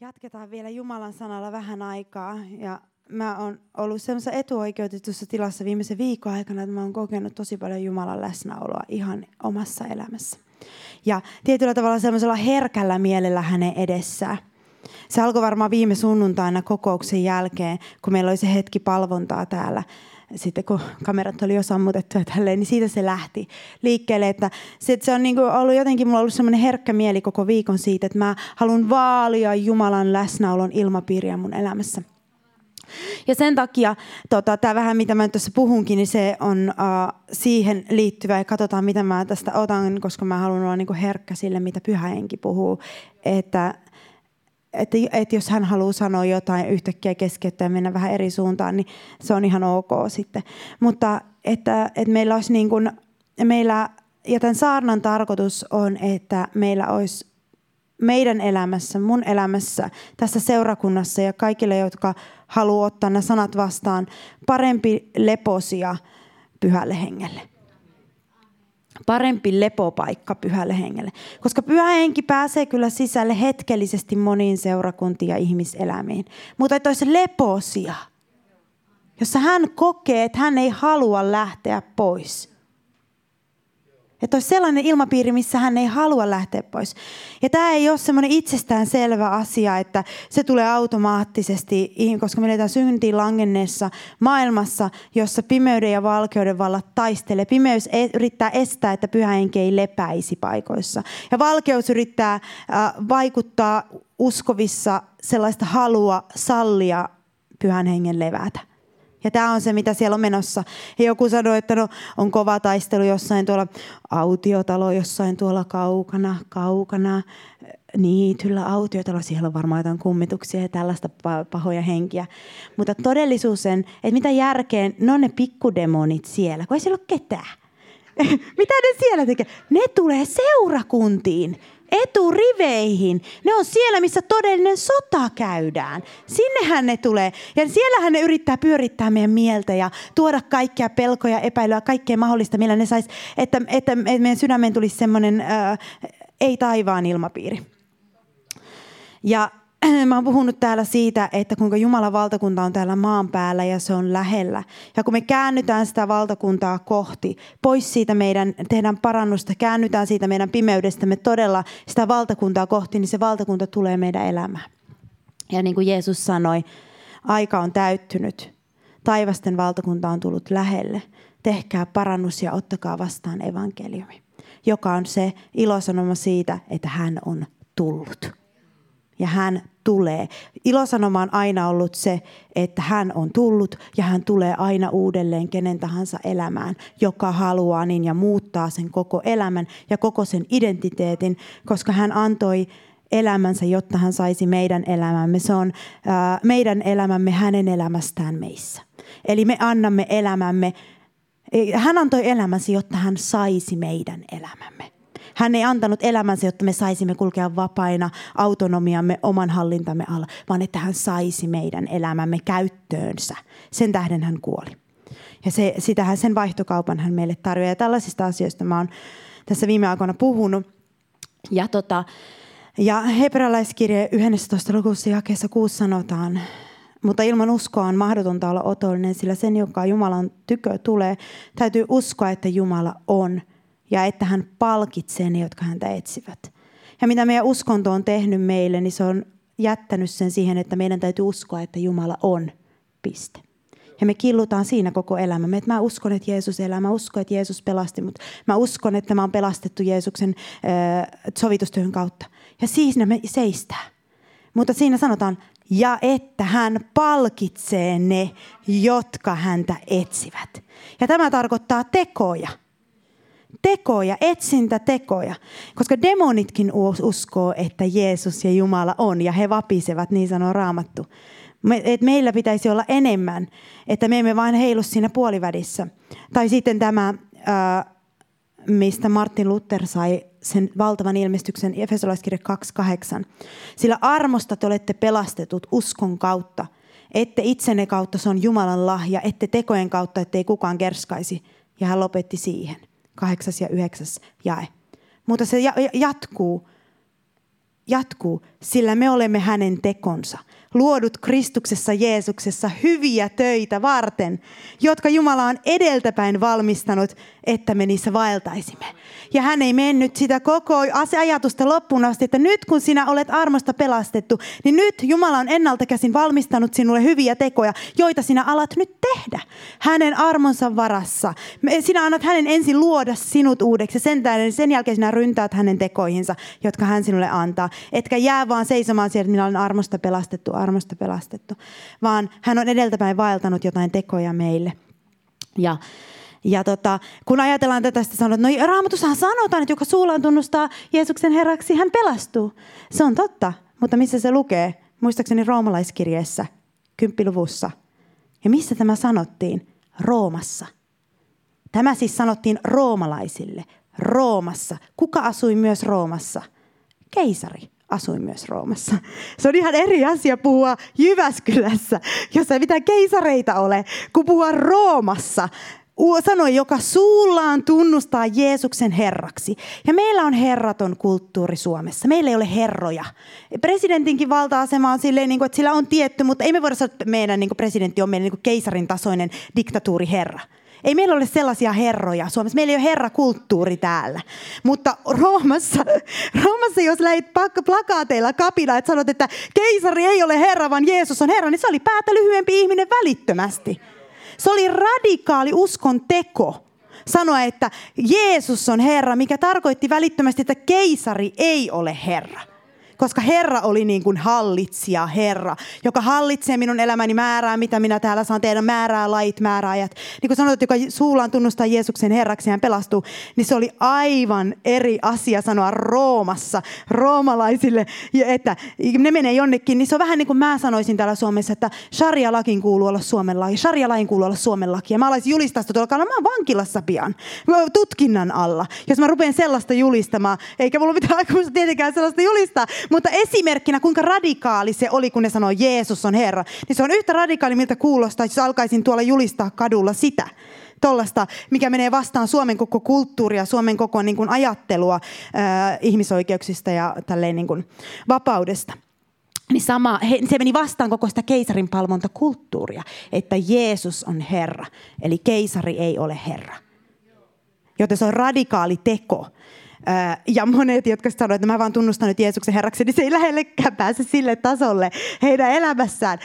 Jatketaan vielä Jumalan sanalla vähän aikaa. Ja mä oon ollut semmoisessa etuoikeutetussa tilassa viimeisen viikon aikana, että mä oon kokenut tosi paljon Jumalan läsnäoloa ihan omassa elämässä. Ja tietyllä tavalla semmoisella herkällä mielellä hänen edessään. Se alkoi varmaan viime sunnuntaina kokouksen jälkeen, kun meillä oli se hetki palvontaa täällä sitten kun kamerat oli jo sammutettu ja tälleen, niin siitä se lähti liikkeelle. Että että se on niin kuin ollut jotenkin, mulla on ollut semmoinen herkkä mieli koko viikon siitä, että mä haluan vaalia Jumalan läsnäolon ilmapiiriä mun elämässä. Ja sen takia tota, tämä vähän, mitä mä tässä puhunkin, niin se on uh, siihen liittyvä ja katsotaan, mitä mä tästä otan, koska mä haluan olla niin herkkä sille, mitä pyhä henki puhuu. Että että, että jos hän haluaa sanoa jotain yhtäkkiä keskeyttää ja mennä vähän eri suuntaan, niin se on ihan ok sitten. Mutta että, että meillä olisi niin kuin, meillä, ja tämän saarnan tarkoitus on, että meillä olisi meidän elämässä, mun elämässä, tässä seurakunnassa ja kaikille, jotka haluaa ottaa nämä sanat vastaan, parempi leposia pyhälle hengelle parempi lepopaikka pyhälle hengelle. Koska pyhä henki pääsee kyllä sisälle hetkellisesti moniin seurakuntiin ja ihmiselämiin. Mutta että olisi leposia, jossa hän kokee, että hän ei halua lähteä pois. Että olisi sellainen ilmapiiri, missä hän ei halua lähteä pois. Ja tämä ei ole semmoinen itsestään selvä asia, että se tulee automaattisesti, koska me eletään syntiin langenneessa maailmassa, jossa pimeyden ja valkeuden vallat taistelee. Pimeys e- yrittää estää, että pyhä henki ei lepäisi paikoissa. Ja valkeus yrittää äh, vaikuttaa uskovissa sellaista halua sallia pyhän hengen levätä. Ja tämä on se, mitä siellä on menossa. Ja joku sanoi, että no, on kova taistelu jossain tuolla autiotalo, jossain tuolla kaukana, kaukana. Niityllä autiotalo, siellä on varmaan jotain kummituksia ja tällaista pahoja henkiä. Mutta todellisuus on, että mitä järkeen, ne on ne pikkudemonit siellä, kun ei siellä ole ketään. mitä ne siellä tekee? Ne tulee seurakuntiin eturiveihin. Ne on siellä, missä todellinen sota käydään. Sinnehän ne tulee. Ja siellähän ne yrittää pyörittää meidän mieltä ja tuoda kaikkia pelkoja, epäilyä, kaikkea mahdollista, millä ne sais, että, että, meidän sydämen tulisi semmoinen ei taivaan ilmapiiri. Ja mä oon puhunut täällä siitä, että kuinka Jumalan valtakunta on täällä maan päällä ja se on lähellä. Ja kun me käännytään sitä valtakuntaa kohti, pois siitä meidän, tehdään parannusta, käännytään siitä meidän pimeydestä, me todella sitä valtakuntaa kohti, niin se valtakunta tulee meidän elämään. Ja niin kuin Jeesus sanoi, aika on täyttynyt. Taivasten valtakunta on tullut lähelle. Tehkää parannus ja ottakaa vastaan evankeliumi, joka on se ilosanoma siitä, että hän on tullut ja hän tulee. Ilosanoma on aina ollut se, että hän on tullut ja hän tulee aina uudelleen kenen tahansa elämään, joka haluaa niin ja muuttaa sen koko elämän ja koko sen identiteetin, koska hän antoi elämänsä, jotta hän saisi meidän elämämme. Se on äh, meidän elämämme hänen elämästään meissä. Eli me annamme elämämme, hän antoi elämänsä, jotta hän saisi meidän elämämme. Hän ei antanut elämänsä, jotta me saisimme kulkea vapaina autonomiamme oman hallintamme alla, vaan että hän saisi meidän elämämme käyttöönsä. Sen tähden hän kuoli. Ja se, sitähän sen vaihtokaupan hän meille tarjoaa. Ja tällaisista asioista mä oon tässä viime aikoina puhunut. Ja, tota, ja hebrealaiskirje 11. lukussa jakeessa 6 sanotaan, mutta ilman uskoa on mahdotonta olla otollinen, sillä sen, joka Jumalan tykö tulee, täytyy uskoa, että Jumala on – ja että hän palkitsee ne, jotka häntä etsivät. Ja mitä meidän uskonto on tehnyt meille, niin se on jättänyt sen siihen, että meidän täytyy uskoa, että Jumala on. Piste. Ja me killutaan siinä koko elämämme. Että mä uskon, että Jeesus elää. Mä uskon, että Jeesus pelasti mut. Mä uskon, että mä oon pelastettu Jeesuksen äh, sovitustyön kautta. Ja siinä me seistää. Mutta siinä sanotaan, ja että hän palkitsee ne, jotka häntä etsivät. Ja tämä tarkoittaa tekoja tekoja, etsintätekoja. Koska demonitkin uskoo, että Jeesus ja Jumala on ja he vapisevat, niin sanoo raamattu. Me, et meillä pitäisi olla enemmän, että me emme vain heilu siinä puolivädissä. Tai sitten tämä, ää, mistä Martin Luther sai sen valtavan ilmestyksen Efesolaiskirja 2.8. Sillä armosta te olette pelastetut uskon kautta. Ette itsenne kautta, se on Jumalan lahja, ette tekojen kautta, ettei kukaan kerskaisi. Ja hän lopetti siihen kahdeksas ja yhdeksäs jae. Mutta se jatkuu. Jatkuu, sillä me olemme hänen tekonsa luodut Kristuksessa Jeesuksessa hyviä töitä varten, jotka Jumala on edeltäpäin valmistanut, että me niissä vaeltaisimme. Ja hän ei mennyt sitä koko ajatusta loppuun asti, että nyt kun sinä olet armosta pelastettu, niin nyt Jumala on ennalta käsin valmistanut sinulle hyviä tekoja, joita sinä alat nyt tehdä hänen armonsa varassa. Sinä annat hänen ensin luoda sinut uudeksi ja sen, sen jälkeen sinä ryntäät hänen tekoihinsa, jotka hän sinulle antaa. Etkä jää vaan seisomaan siellä, että minä olen armosta pelastettu, armosta pelastettu, vaan hän on edeltäpäin vaeltanut jotain tekoja meille. Ja ja tota, kun ajatellaan tätä, sitten sanoo, että no raamatussahan sanotaan, että joka suullaan tunnustaa Jeesuksen herraksi, hän pelastuu. Se on totta, mutta missä se lukee? Muistaakseni roomalaiskirjeessä, kymppiluvussa. Ja missä tämä sanottiin? Roomassa. Tämä siis sanottiin roomalaisille. Roomassa. Kuka asui myös Roomassa? Keisari asui myös Roomassa. Se on ihan eri asia puhua Jyväskylässä, jossa ei mitään keisareita ole, kuin puhua Roomassa, sanoi, joka suullaan tunnustaa Jeesuksen herraksi. Ja meillä on herraton kulttuuri Suomessa. Meillä ei ole herroja. Presidentinkin valta-asema on silleen, niin että sillä on tietty, mutta ei me voida sanoa, että meidän niin presidentti on meidän niin keisarin tasoinen diktatuuriherra. Ei meillä ole sellaisia herroja Suomessa. Meillä ei ole herrakulttuuri täällä. Mutta Roomassa, Roomassa jos lähit plakaateilla kapina, että sanot, että keisari ei ole herra, vaan Jeesus on herra, niin se oli päätä lyhyempi ihminen välittömästi. Se oli radikaali uskon teko sanoa, että Jeesus on Herra, mikä tarkoitti välittömästi, että keisari ei ole Herra koska Herra oli niin kuin hallitsija, Herra, joka hallitsee minun elämäni määrää, mitä minä täällä saan tehdä, määrää lait, ajat. Niin kuin sanoit, joka suullaan tunnustaa Jeesuksen Herraksi hän pelastuu, niin se oli aivan eri asia sanoa Roomassa, roomalaisille, että ne menee jonnekin, niin se on vähän niin kuin mä sanoisin täällä Suomessa, että sharia-lakin kuuluu olla Suomen laki, sharia-lain kuuluu olla Suomen laki. Ja mä alaisin julistaa sitä tuolla, mä oon vankilassa pian, tutkinnan alla. Jos mä rupean sellaista julistamaan, eikä mulla mitään aikomusta tietenkään sellaista julistaa, mutta esimerkkinä, kuinka radikaali se oli, kun ne sanoi, Jeesus on Herra, niin se on yhtä radikaali, miltä kuulostaa, jos alkaisin tuolla julistaa kadulla sitä tollasta, mikä menee vastaan Suomen koko kulttuuria, Suomen koko niin kuin, ajattelua ää, ihmisoikeuksista ja tälleen, niin kuin, vapaudesta. Niin sama, he, se meni vastaan koko sitä keisarin palvontakulttuuria, että Jeesus on Herra, eli keisari ei ole Herra. Joten se on radikaali teko ja monet, jotka sanoivat, että mä vaan tunnustan nyt Jeesuksen herraksi, niin se ei lähellekään pääse sille tasolle heidän elämässään.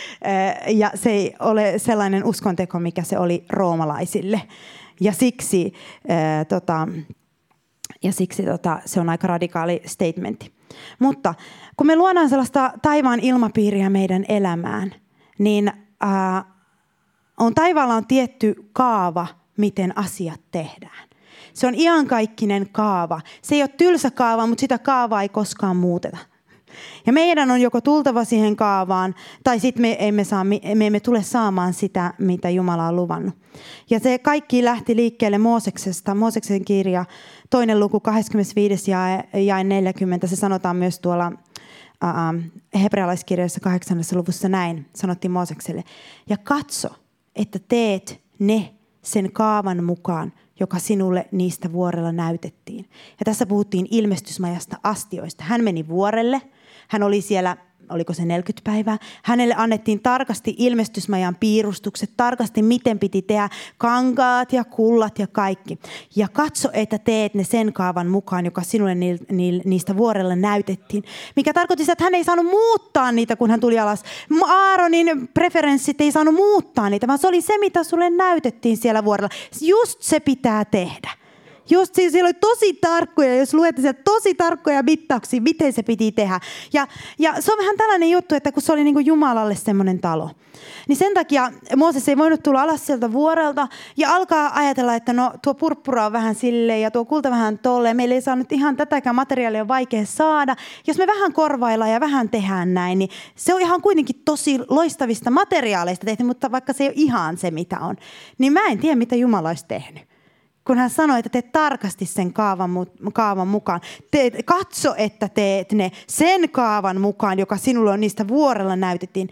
Ja se ei ole sellainen uskonteko, mikä se oli roomalaisille. Ja siksi, tota, ja siksi tota, se on aika radikaali statementti. Mutta kun me luodaan sellaista taivaan ilmapiiriä meidän elämään, niin ää, on taivaalla on tietty kaava, miten asiat tehdään. Se on iankaikkinen kaava. Se ei ole tylsä kaava, mutta sitä kaavaa ei koskaan muuteta. Ja meidän on joko tultava siihen kaavaan, tai sitten me emme, saa, me emme tule saamaan sitä, mitä Jumala on luvannut. Ja se kaikki lähti liikkeelle Mooseksesta. Mooseksen kirja, toinen luku, 25. ja 40. Se sanotaan myös tuolla uh, hebrealaiskirjassa 8. luvussa näin, sanottiin Moosekselle. Ja katso, että teet ne sen kaavan mukaan, joka sinulle niistä vuorella näytettiin. Ja tässä puhuttiin ilmestysmajasta astioista. Hän meni vuorelle, hän oli siellä oliko se 40 päivää. Hänelle annettiin tarkasti ilmestysmajan piirustukset, tarkasti miten piti tehdä kankaat ja kullat ja kaikki. Ja katso, että teet ne sen kaavan mukaan, joka sinulle ni, ni, niistä vuorella näytettiin. Mikä tarkoitti että hän ei saanut muuttaa niitä, kun hän tuli alas. Aaronin preferenssit ei saanut muuttaa niitä, vaan se oli se, mitä sulle näytettiin siellä vuorella. Just se pitää tehdä. Just siis siellä oli tosi tarkkoja, jos luette sieltä tosi tarkkoja mittauksia, miten se piti tehdä. Ja, ja se on vähän tällainen juttu, että kun se oli niin kuin Jumalalle semmoinen talo. Niin sen takia Mooses ei voinut tulla alas sieltä vuorelta ja alkaa ajatella, että no tuo purppura on vähän silleen ja tuo kulta vähän tolleen. Meillä ei saa nyt ihan tätäkään materiaalia vaikea saada. Jos me vähän korvaillaan ja vähän tehdään näin, niin se on ihan kuitenkin tosi loistavista materiaaleista tehty, mutta vaikka se ei ole ihan se mitä on. Niin mä en tiedä, mitä Jumala olisi tehnyt kun hän sanoi, että teet tarkasti sen kaavan, kaavan mukaan. Te, katso, että teet ne sen kaavan mukaan, joka sinulle on niistä vuorella näytettiin.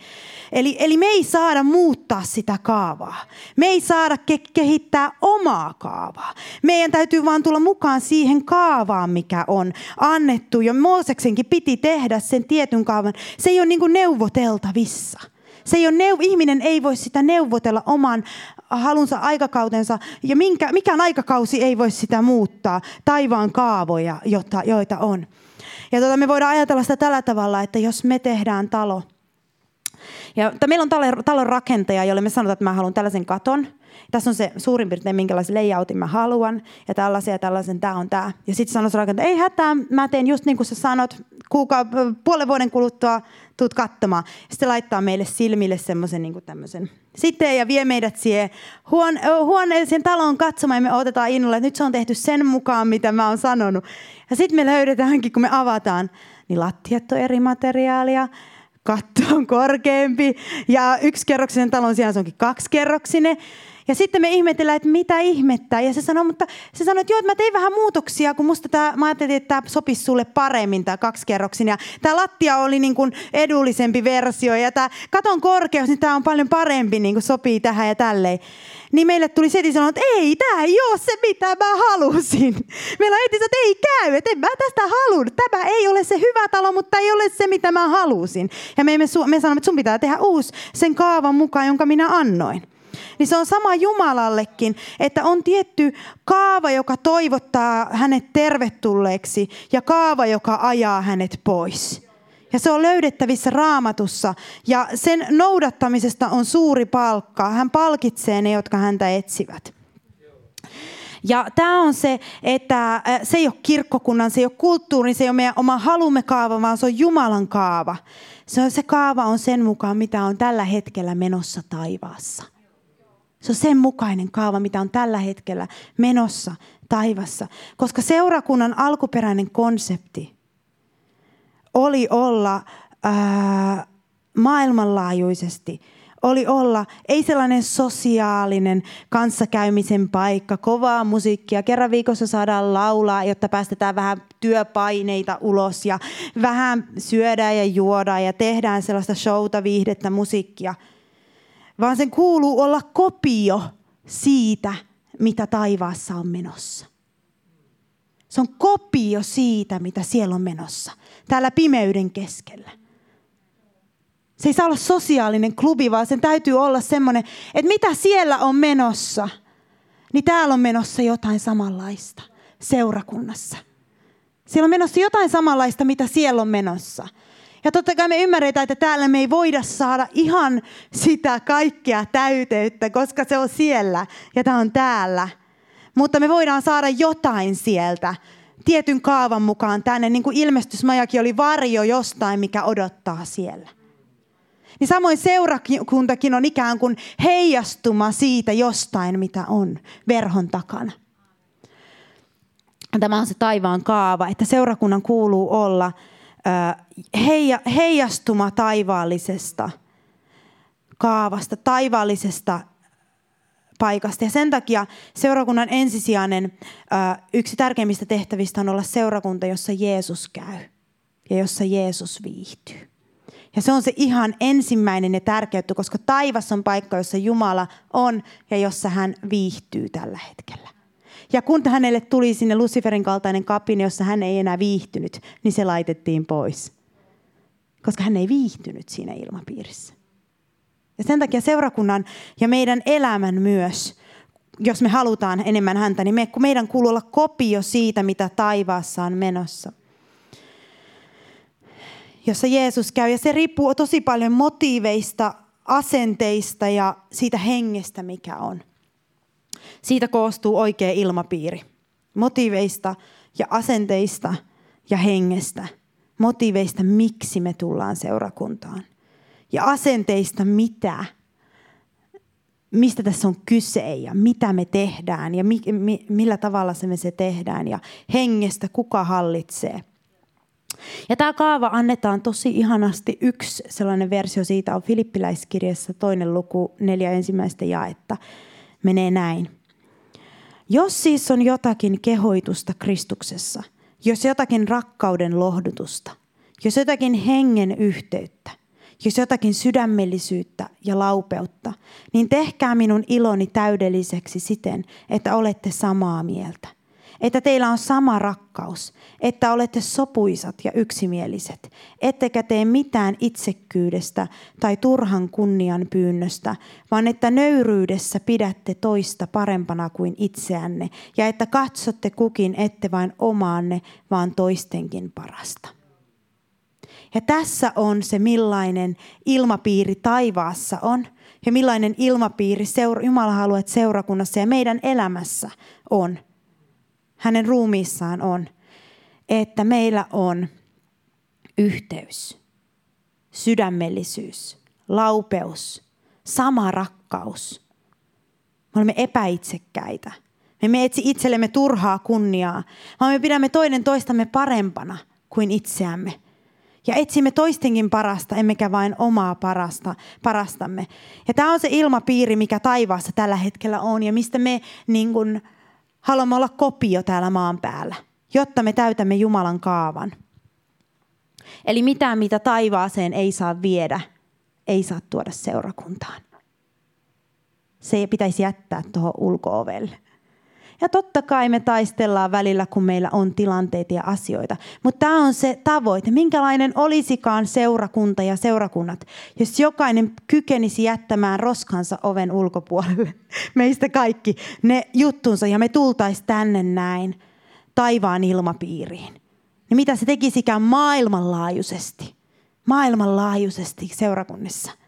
Eli, eli me ei saada muuttaa sitä kaavaa. Me ei saada ke- kehittää omaa kaavaa. Meidän täytyy vaan tulla mukaan siihen kaavaan, mikä on annettu. Ja Mooseksenkin piti tehdä sen tietyn kaavan. Se ei ole niin neuvoteltavissa. Se ei ole neu- ihminen ei voi sitä neuvotella oman halunsa aikakautensa ja minkä, mikään aikakausi ei voi sitä muuttaa. Taivaan kaavoja, jota, joita on. Ja tuota, me voidaan ajatella sitä tällä tavalla, että jos me tehdään talo, ja, meillä on talon, talon rakentaja, jolle me sanotaan, että mä haluan tällaisen katon. Tässä on se suurin piirtein, minkälaisen layoutin mä haluan. Ja tällaisen ja tällaisen, tämä on tämä. Ja sitten sanoo rakentaja, ei hätää, mä teen just niin kuin sä sanot. Kuuka, puolen vuoden kuluttua tuut katsomaan. Sitten laittaa meille silmille semmoisen niin tämmöisen sitten ja vie meidät siihen huone- huoneeseen taloon katsomaan ja me otetaan innolla, että nyt se on tehty sen mukaan, mitä mä oon sanonut. Ja sitten me löydetäänkin, kun me avataan, niin lattiat on eri materiaalia, katto on korkeampi ja yksikerroksinen talon sijaan se onkin kaksikerroksinen. Ja sitten me ihmetellään, että mitä ihmettä. Ja se sanoi, mutta se sanoi, että joo, että mä tein vähän muutoksia, kun musta tämä, mä ajattelin, että tämä sopisi sulle paremmin, tämä kaksikerroksin. Ja tämä lattia oli niin kuin edullisempi versio ja tämä katon korkeus, niin tämä on paljon parempi, niin kuin sopii tähän ja tälleen. Niin meille tuli se että ei, tämä ei ole se, mitä mä halusin. Meillä on että ei käy, että en mä tästä halunnut. Tämä ei ole se hyvä talo, mutta ei ole se, mitä mä halusin. Ja me, me, me sanomme, että sun pitää tehdä uusi sen kaavan mukaan, jonka minä annoin niin se on sama Jumalallekin, että on tietty kaava, joka toivottaa hänet tervetulleeksi ja kaava, joka ajaa hänet pois. Ja se on löydettävissä raamatussa. Ja sen noudattamisesta on suuri palkka. Hän palkitsee ne, jotka häntä etsivät. Ja tämä on se, että se ei ole kirkkokunnan, se ei ole kulttuuri, se ei ole meidän oma halumme kaava, vaan se on Jumalan kaava. Se, on, se kaava on sen mukaan, mitä on tällä hetkellä menossa taivaassa. Se on sen mukainen kaava, mitä on tällä hetkellä menossa taivassa. Koska seurakunnan alkuperäinen konsepti oli olla ää, maailmanlaajuisesti, oli olla ei sellainen sosiaalinen kanssakäymisen paikka, kovaa musiikkia, kerran viikossa saadaan laulaa, jotta päästetään vähän työpaineita ulos ja vähän syödään ja juodaan ja tehdään sellaista showta, viihdettä, musiikkia – vaan sen kuuluu olla kopio siitä, mitä taivaassa on menossa. Se on kopio siitä, mitä siellä on menossa, täällä pimeyden keskellä. Se ei saa olla sosiaalinen klubi, vaan sen täytyy olla semmoinen, että mitä siellä on menossa, niin täällä on menossa jotain samanlaista seurakunnassa. Siellä on menossa jotain samanlaista, mitä siellä on menossa. Ja totta kai me ymmärretään, että täällä me ei voida saada ihan sitä kaikkea täyteyttä, koska se on siellä ja tämä on täällä. Mutta me voidaan saada jotain sieltä tietyn kaavan mukaan tänne, niin kuin ilmestysmajakin oli varjo jostain, mikä odottaa siellä. Niin samoin seurakuntakin on ikään kuin heijastuma siitä jostain, mitä on verhon takana. Tämä on se taivaan kaava, että seurakunnan kuuluu olla heija, heijastuma taivaallisesta kaavasta, taivaallisesta paikasta. Ja sen takia seurakunnan ensisijainen yksi tärkeimmistä tehtävistä on olla seurakunta, jossa Jeesus käy ja jossa Jeesus viihtyy. Ja se on se ihan ensimmäinen ja tärkeä koska taivas on paikka, jossa Jumala on ja jossa hän viihtyy tällä hetkellä. Ja kun hänelle tuli sinne Luciferin kaltainen kapine, jossa hän ei enää viihtynyt, niin se laitettiin pois. Koska hän ei viihtynyt siinä ilmapiirissä. Ja sen takia seurakunnan ja meidän elämän myös, jos me halutaan enemmän häntä, niin me, meidän kuuluu olla kopio siitä, mitä taivaassa on menossa. Jossa Jeesus käy. Ja se riippuu tosi paljon motiiveista, asenteista ja siitä hengestä, mikä on. Siitä koostuu oikea ilmapiiri. Motiveista ja asenteista ja hengestä. Motiveista, miksi me tullaan seurakuntaan. Ja asenteista, mitä, mistä tässä on kyse ja mitä me tehdään ja mi, mi, millä tavalla se me se tehdään. Ja hengestä, kuka hallitsee. Ja tämä kaava annetaan tosi ihanasti. Yksi sellainen versio siitä on Filippiläiskirjassa toinen luku neljä ensimmäistä jaetta. Menee näin. Jos siis on jotakin kehoitusta Kristuksessa, jos jotakin rakkauden lohdutusta, jos jotakin hengen yhteyttä, jos jotakin sydämellisyyttä ja laupeutta, niin tehkää minun iloni täydelliseksi siten, että olette samaa mieltä. Että teillä on sama rakkaus, että olette sopuisat ja yksimieliset, ettekä tee mitään itsekkyydestä tai turhan kunnian pyynnöstä, vaan että nöyryydessä pidätte toista parempana kuin itseänne ja että katsotte kukin ette vain omaanne, vaan toistenkin parasta. Ja tässä on se, millainen ilmapiiri taivaassa on ja millainen ilmapiiri seura- Jumala haluaa, että seurakunnassa ja meidän elämässä on. Hänen ruumiissaan on, että meillä on yhteys, sydämellisyys, laupeus, sama rakkaus. Me olemme epäitsekkäitä. Me emme etsi itsellemme turhaa kunniaa, vaan me pidämme toinen toistamme parempana kuin itseämme ja etsimme toistenkin parasta, emmekä vain omaa parasta, parastamme. Ja tämä on se ilmapiiri, mikä taivaassa tällä hetkellä on ja mistä me niin kun, haluamme olla kopio täällä maan päällä, jotta me täytämme Jumalan kaavan. Eli mitään, mitä taivaaseen ei saa viedä, ei saa tuoda seurakuntaan. Se pitäisi jättää tuohon ulkoovelle. Ja totta kai me taistellaan välillä, kun meillä on tilanteita ja asioita. Mutta tämä on se tavoite. Minkälainen olisikaan seurakunta ja seurakunnat, jos jokainen kykenisi jättämään roskansa oven ulkopuolelle. Meistä kaikki ne juttunsa ja me tultaisiin tänne näin taivaan ilmapiiriin. Niin mitä se tekisikään maailmanlaajuisesti? Maailmanlaajuisesti seurakunnissa.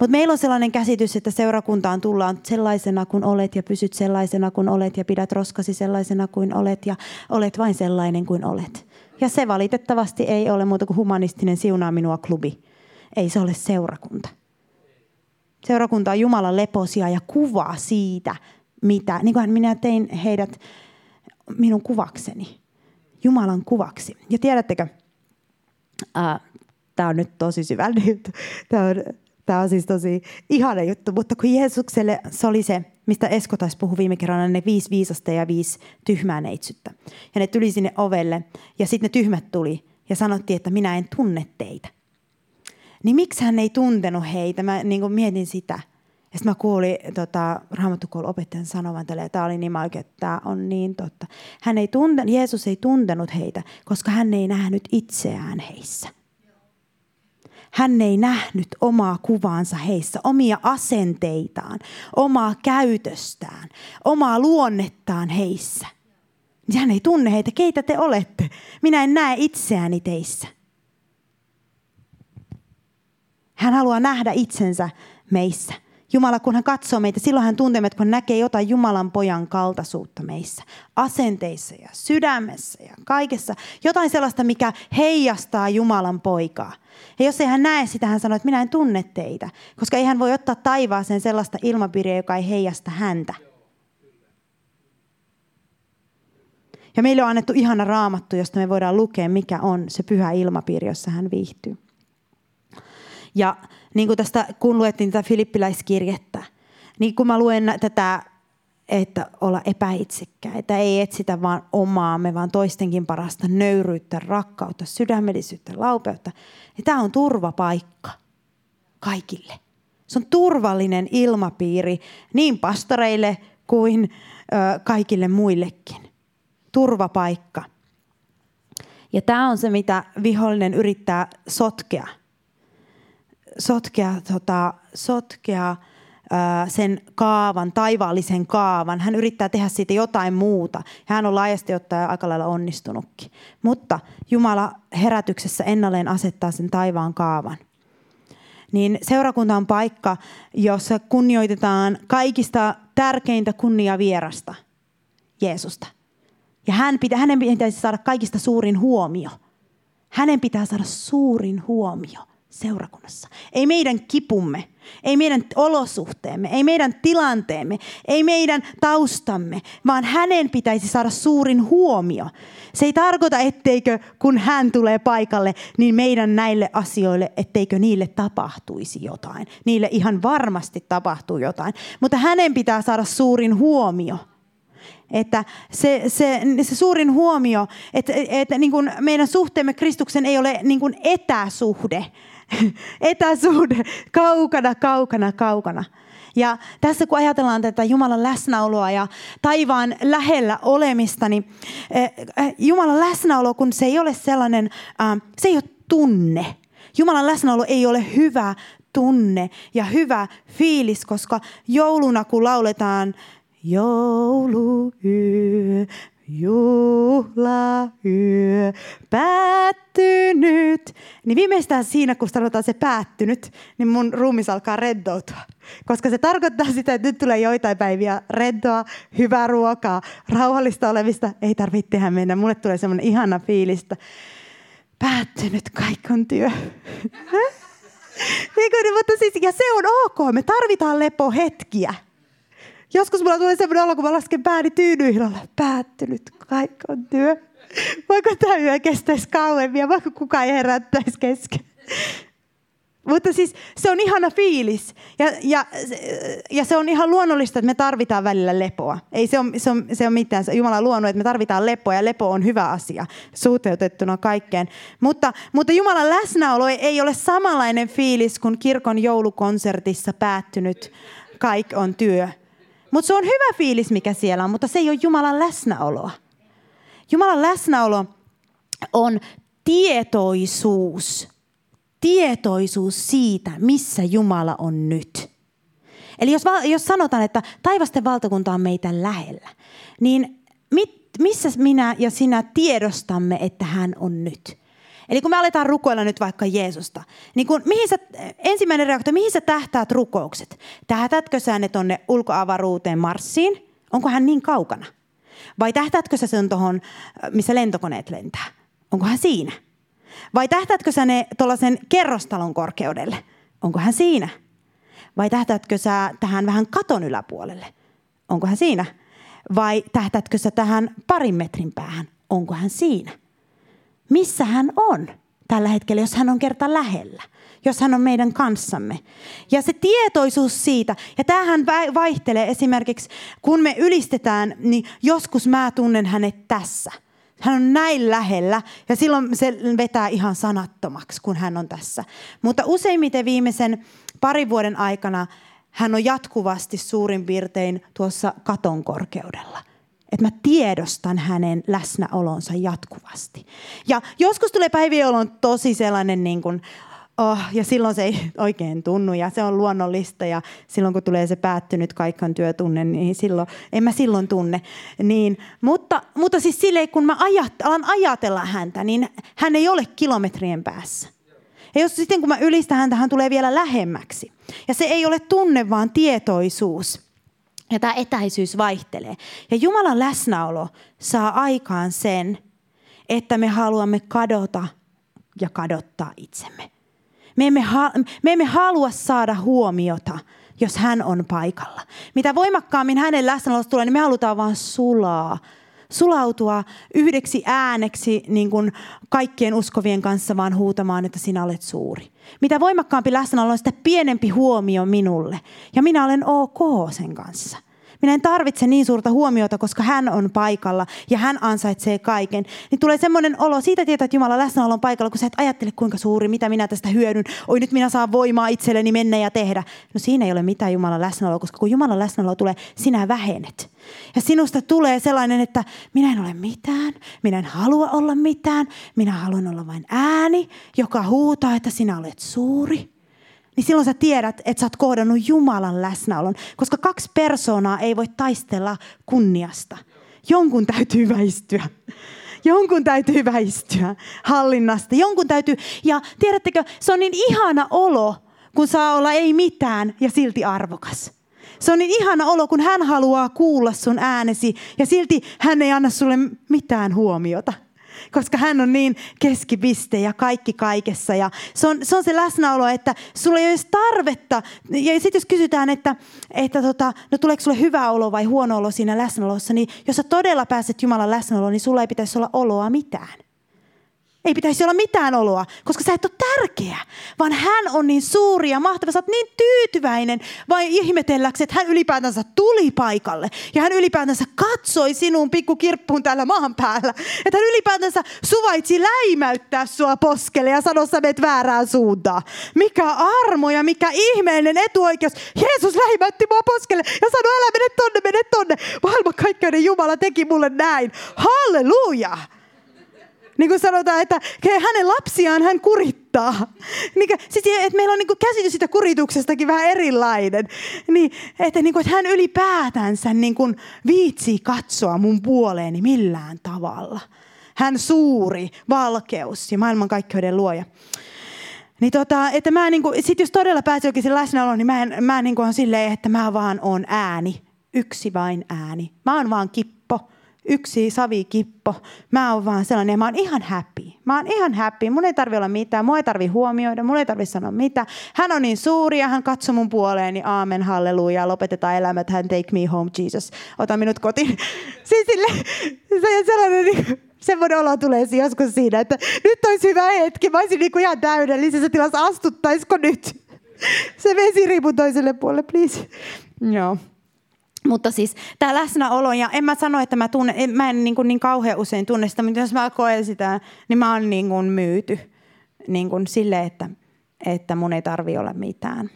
Mutta meillä on sellainen käsitys, että seurakuntaan tullaan sellaisena kuin olet ja pysyt sellaisena kuin olet ja pidät roskasi sellaisena kuin olet ja olet vain sellainen kuin olet. Ja se valitettavasti ei ole muuta kuin humanistinen siunaa minua klubi. Ei se ole seurakunta. Seurakunta on Jumalan leposia ja kuva siitä, mitä, niin kuin minä tein heidät minun kuvakseni, Jumalan kuvaksi. Ja tiedättekö, äh, tämä on nyt tosi syvällinen juttu, tämä on Tämä on siis tosi ihana juttu, mutta kun Jeesukselle se oli se, mistä Esko taisi puhui viime kerralla, ne viisi viisasta ja viisi tyhmää neitsyttä. Ja ne tuli sinne ovelle ja sitten ne tyhmät tuli ja sanottiin, että minä en tunne teitä. Niin miksi hän ei tuntenut heitä? Mä niin mietin sitä. Ja sitten mä kuulin tota, raamattukoulun opettajan sanovan tälle, ja tämä oli niin oikein, että tämä on niin totta. Hän ei tunte, Jeesus ei tuntenut heitä, koska hän ei nähnyt itseään heissä. Hän ei nähnyt omaa kuvaansa heissä, omia asenteitaan, omaa käytöstään, omaa luonnettaan heissä. Hän ei tunne heitä, keitä te olette. Minä en näe itseäni teissä. Hän haluaa nähdä itsensä meissä. Jumala, kun hän katsoo meitä, silloin hän tuntee, että kun hän näkee jotain Jumalan pojan kaltaisuutta meissä, asenteissa ja sydämessä ja kaikessa, jotain sellaista, mikä heijastaa Jumalan poikaa. Ja jos ei hän näe sitä, hän sanoo, että minä en tunne teitä, koska ei hän voi ottaa taivaaseen sellaista ilmapiiriä, joka ei heijasta häntä. Ja meille on annettu ihana raamattu, josta me voidaan lukea, mikä on se pyhä ilmapiiri, jossa hän viihtyy. Ja niin kuin tästä, kun luettiin tätä filippiläiskirjettä, niin kun mä luen tätä, että olla epäitsekkäitä, ei etsitä vaan omaamme, vaan toistenkin parasta nöyryyttä, rakkautta, sydämellisyyttä, laupeutta, niin tämä on turvapaikka kaikille. Se on turvallinen ilmapiiri niin pastoreille kuin ö, kaikille muillekin. Turvapaikka. Ja tämä on se, mitä vihollinen yrittää sotkea – sotkea, tota, sotkea sen kaavan, taivaallisen kaavan. Hän yrittää tehdä siitä jotain muuta. Hän on laajasti ottaen aika lailla onnistunutkin. Mutta Jumala herätyksessä ennalleen asettaa sen taivaan kaavan. Niin seurakunta on paikka, jossa kunnioitetaan kaikista tärkeintä kunnia vierasta, Jeesusta. Ja hän pitä, hänen pitäisi saada kaikista suurin huomio. Hänen pitää saada suurin huomio seurakunnassa. Ei meidän kipumme, ei meidän olosuhteemme, ei meidän tilanteemme, ei meidän taustamme, vaan hänen pitäisi saada suurin huomio. Se ei tarkoita, etteikö kun hän tulee paikalle, niin meidän näille asioille, etteikö niille tapahtuisi jotain. Niille ihan varmasti tapahtuu jotain, mutta hänen pitää saada suurin huomio. Että se, se, se suurin huomio, että, että niin kuin meidän suhteemme Kristuksen ei ole niin kuin etäsuhde. Etäsuhde, kaukana, kaukana, kaukana. Ja tässä kun ajatellaan tätä Jumalan läsnäoloa ja taivaan lähellä olemista, niin eh, eh, Jumalan läsnäolo, kun se ei ole sellainen, se ei ole tunne. Jumalan läsnäolo ei ole hyvä tunne ja hyvä fiilis, koska jouluna kun lauletaan jouluyö, juhlayö päättynyt. Niin viimeistään siinä, kun sanotaan se päättynyt, niin mun ruumis alkaa reddoutua. Koska se tarkoittaa sitä, että nyt tulee joitain päiviä reddoa, hyvää ruokaa, rauhallista olevista. Ei tarvitse tehdä mennä. Mulle tulee semmoinen ihana fiilistä. Päättynyt, kaikki on työ. niin, mutta siis, ja se on ok, me tarvitaan lepohetkiä. Joskus mulla tulee sellainen olo, kun mä lasken pääni tyynyihin, olla päättynyt, kaikki on työ. Voiko tämä yö kestäisi kauemmin ja voiko kukaan ei herättäisi kesken? Mutta siis se on ihana fiilis ja, ja, ja se on ihan luonnollista, että me tarvitaan välillä lepoa. Ei se ole, se on, se on mitään. Jumala on luonut, että me tarvitaan lepoa ja lepo on hyvä asia suhteutettuna kaikkeen. Mutta, mutta Jumalan läsnäolo ei ole samanlainen fiilis kuin kirkon joulukonsertissa päättynyt kaikki on työ. Mutta se on hyvä fiilis, mikä siellä on, mutta se ei ole Jumalan läsnäoloa. Jumalan läsnäolo on tietoisuus. Tietoisuus siitä, missä Jumala on nyt. Eli jos, jos sanotaan, että taivasten valtakunta on meitä lähellä, niin mit, missä minä ja sinä tiedostamme, että hän on nyt? Eli kun me aletaan rukoilla nyt vaikka Jeesusta, niin kun, mihin sä, ensimmäinen reaktio, mihin sä tähtäät rukoukset? Tähtätkö sä ne tonne ulkoavaruuteen Marsiin? Onko hän niin kaukana? Vai tähtäätkö sä sen tuohon, missä lentokoneet lentää? Onko hän siinä? Vai tähtäätkö sä ne tuollaisen kerrostalon korkeudelle? Onko hän siinä? Vai tähtäätkö sä tähän vähän katon yläpuolelle? Onko hän siinä? Vai tähtäätkö sä tähän parin metrin päähän? Onko hän siinä? Missä hän on tällä hetkellä, jos hän on kerta lähellä, jos hän on meidän kanssamme. Ja se tietoisuus siitä, ja tämähän vaihtelee esimerkiksi, kun me ylistetään, niin joskus mä tunnen hänet tässä. Hän on näin lähellä ja silloin se vetää ihan sanattomaksi, kun hän on tässä. Mutta useimmiten viimeisen parin vuoden aikana hän on jatkuvasti suurin piirtein tuossa katon korkeudella että mä tiedostan hänen läsnäolonsa jatkuvasti. Ja joskus tulee päiviä, jolloin on tosi sellainen niin kuin, oh, ja silloin se ei oikein tunnu ja se on luonnollista ja silloin kun tulee se päättynyt kaikkan työtunne, niin silloin, en mä silloin tunne. Niin, mutta, mutta siis silleen, kun mä ajat, alan ajatella häntä, niin hän ei ole kilometrien päässä. Ja jos sitten kun mä ylistän häntä, hän tulee vielä lähemmäksi. Ja se ei ole tunne, vaan tietoisuus. Ja tämä etäisyys vaihtelee. Ja Jumalan läsnäolo saa aikaan sen, että me haluamme kadota ja kadottaa itsemme. Me emme, me emme halua saada huomiota, jos hän on paikalla. Mitä voimakkaammin hänen läsnäolosta tulee, niin me halutaan vain sulaa sulautua yhdeksi ääneksi niin kuin kaikkien uskovien kanssa, vaan huutamaan, että sinä olet suuri. Mitä voimakkaampi läsnäolo on, sitä pienempi huomio minulle. Ja minä olen ok sen kanssa. Minä en tarvitse niin suurta huomiota, koska hän on paikalla ja hän ansaitsee kaiken. Niin tulee semmoinen olo, siitä tietää, että Jumala läsnäolo on paikalla, kun sä et ajattele kuinka suuri, mitä minä tästä hyödyn. Oi nyt minä saan voimaa itselleni mennä ja tehdä. No siinä ei ole mitään Jumalan läsnäoloa, koska kun Jumalan läsnäolo tulee, sinä vähenet. Ja sinusta tulee sellainen, että minä en ole mitään, minä en halua olla mitään, minä haluan olla vain ääni, joka huutaa, että sinä olet suuri niin silloin sä tiedät, että sä oot kohdannut Jumalan läsnäolon. Koska kaksi persoonaa ei voi taistella kunniasta. Jonkun täytyy väistyä. Jonkun täytyy väistyä hallinnasta. Jonkun täytyy, ja tiedättekö, se on niin ihana olo, kun saa olla ei mitään ja silti arvokas. Se on niin ihana olo, kun hän haluaa kuulla sun äänesi ja silti hän ei anna sulle mitään huomiota koska hän on niin keskipiste ja kaikki kaikessa. Ja se, on, se on se läsnäolo, että sulla ei ole edes tarvetta. Ja sitten jos kysytään, että, että tota, no tuleeko sulle hyvä olo vai huono olo siinä läsnäolossa, niin jos sä todella pääset Jumalan läsnäoloon, niin sulla ei pitäisi olla oloa mitään. Ei pitäisi olla mitään oloa, koska sä et ole tärkeä, vaan hän on niin suuri ja mahtava. Sä oot niin tyytyväinen vai ihmetelläksi, että hän ylipäätänsä tuli paikalle. Ja hän ylipäätänsä katsoi sinun pikkukirppuun täällä maan päällä. Että hän ylipäätänsä suvaitsi läimäyttää sua poskelle ja sanoa, että menet väärään suuntaan. Mikä armo ja mikä ihmeellinen etuoikeus. Jeesus läimäytti mua poskelle ja sanoi, älä mene tonne, mene tonne. Maailman kaikkeuden Jumala teki mulle näin. Halleluja! Niin kuin sanotaan, että hänen lapsiaan hän kurittaa. Niin, siis, että meillä on niin kuin käsitys sitä kurituksestakin vähän erilainen. Niin, että, niin kuin, että hän ylipäätänsä niin kuin viitsii katsoa mun puoleeni millään tavalla. Hän suuri valkeus ja maailmankaikkeuden luoja. Niin tota, että mä niin kuin, sit jos todella pääsee oikein läsnäoloon, niin mä, en, mä niin kuin on silleen, että mä vaan on ääni. Yksi vain ääni. Mä oon vaan kippo yksi savikippo. Mä oon vaan sellainen, mä oon ihan happy. Mä oon ihan happy. Mun ei tarvi olla mitään, mun ei tarvi huomioida, mun ei tarvi sanoa mitään. Hän on niin suuri ja hän katsoo mun puoleen, niin aamen, halleluja, lopetetaan elämät, hän take me home, Jesus. Ota minut kotiin. siis sille, se, sellainen, niin, semmoinen olo tulee joskus siinä, että nyt olisi hyvä hetki. Mä olisin niin kuin ihan täydellisessä tilassa. Astuttaisiko nyt? Se vesiriipu toiselle puolelle, please. Joo. Mutta siis tämä läsnäolo, ja en mä sano, että mä, tunne, en, mä en niin, kuin niin kauhean usein tunne sitä, mutta jos mä koen sitä, niin mä oon niin kuin myyty niin kuin sille, että, että mun ei tarvi olla mitään.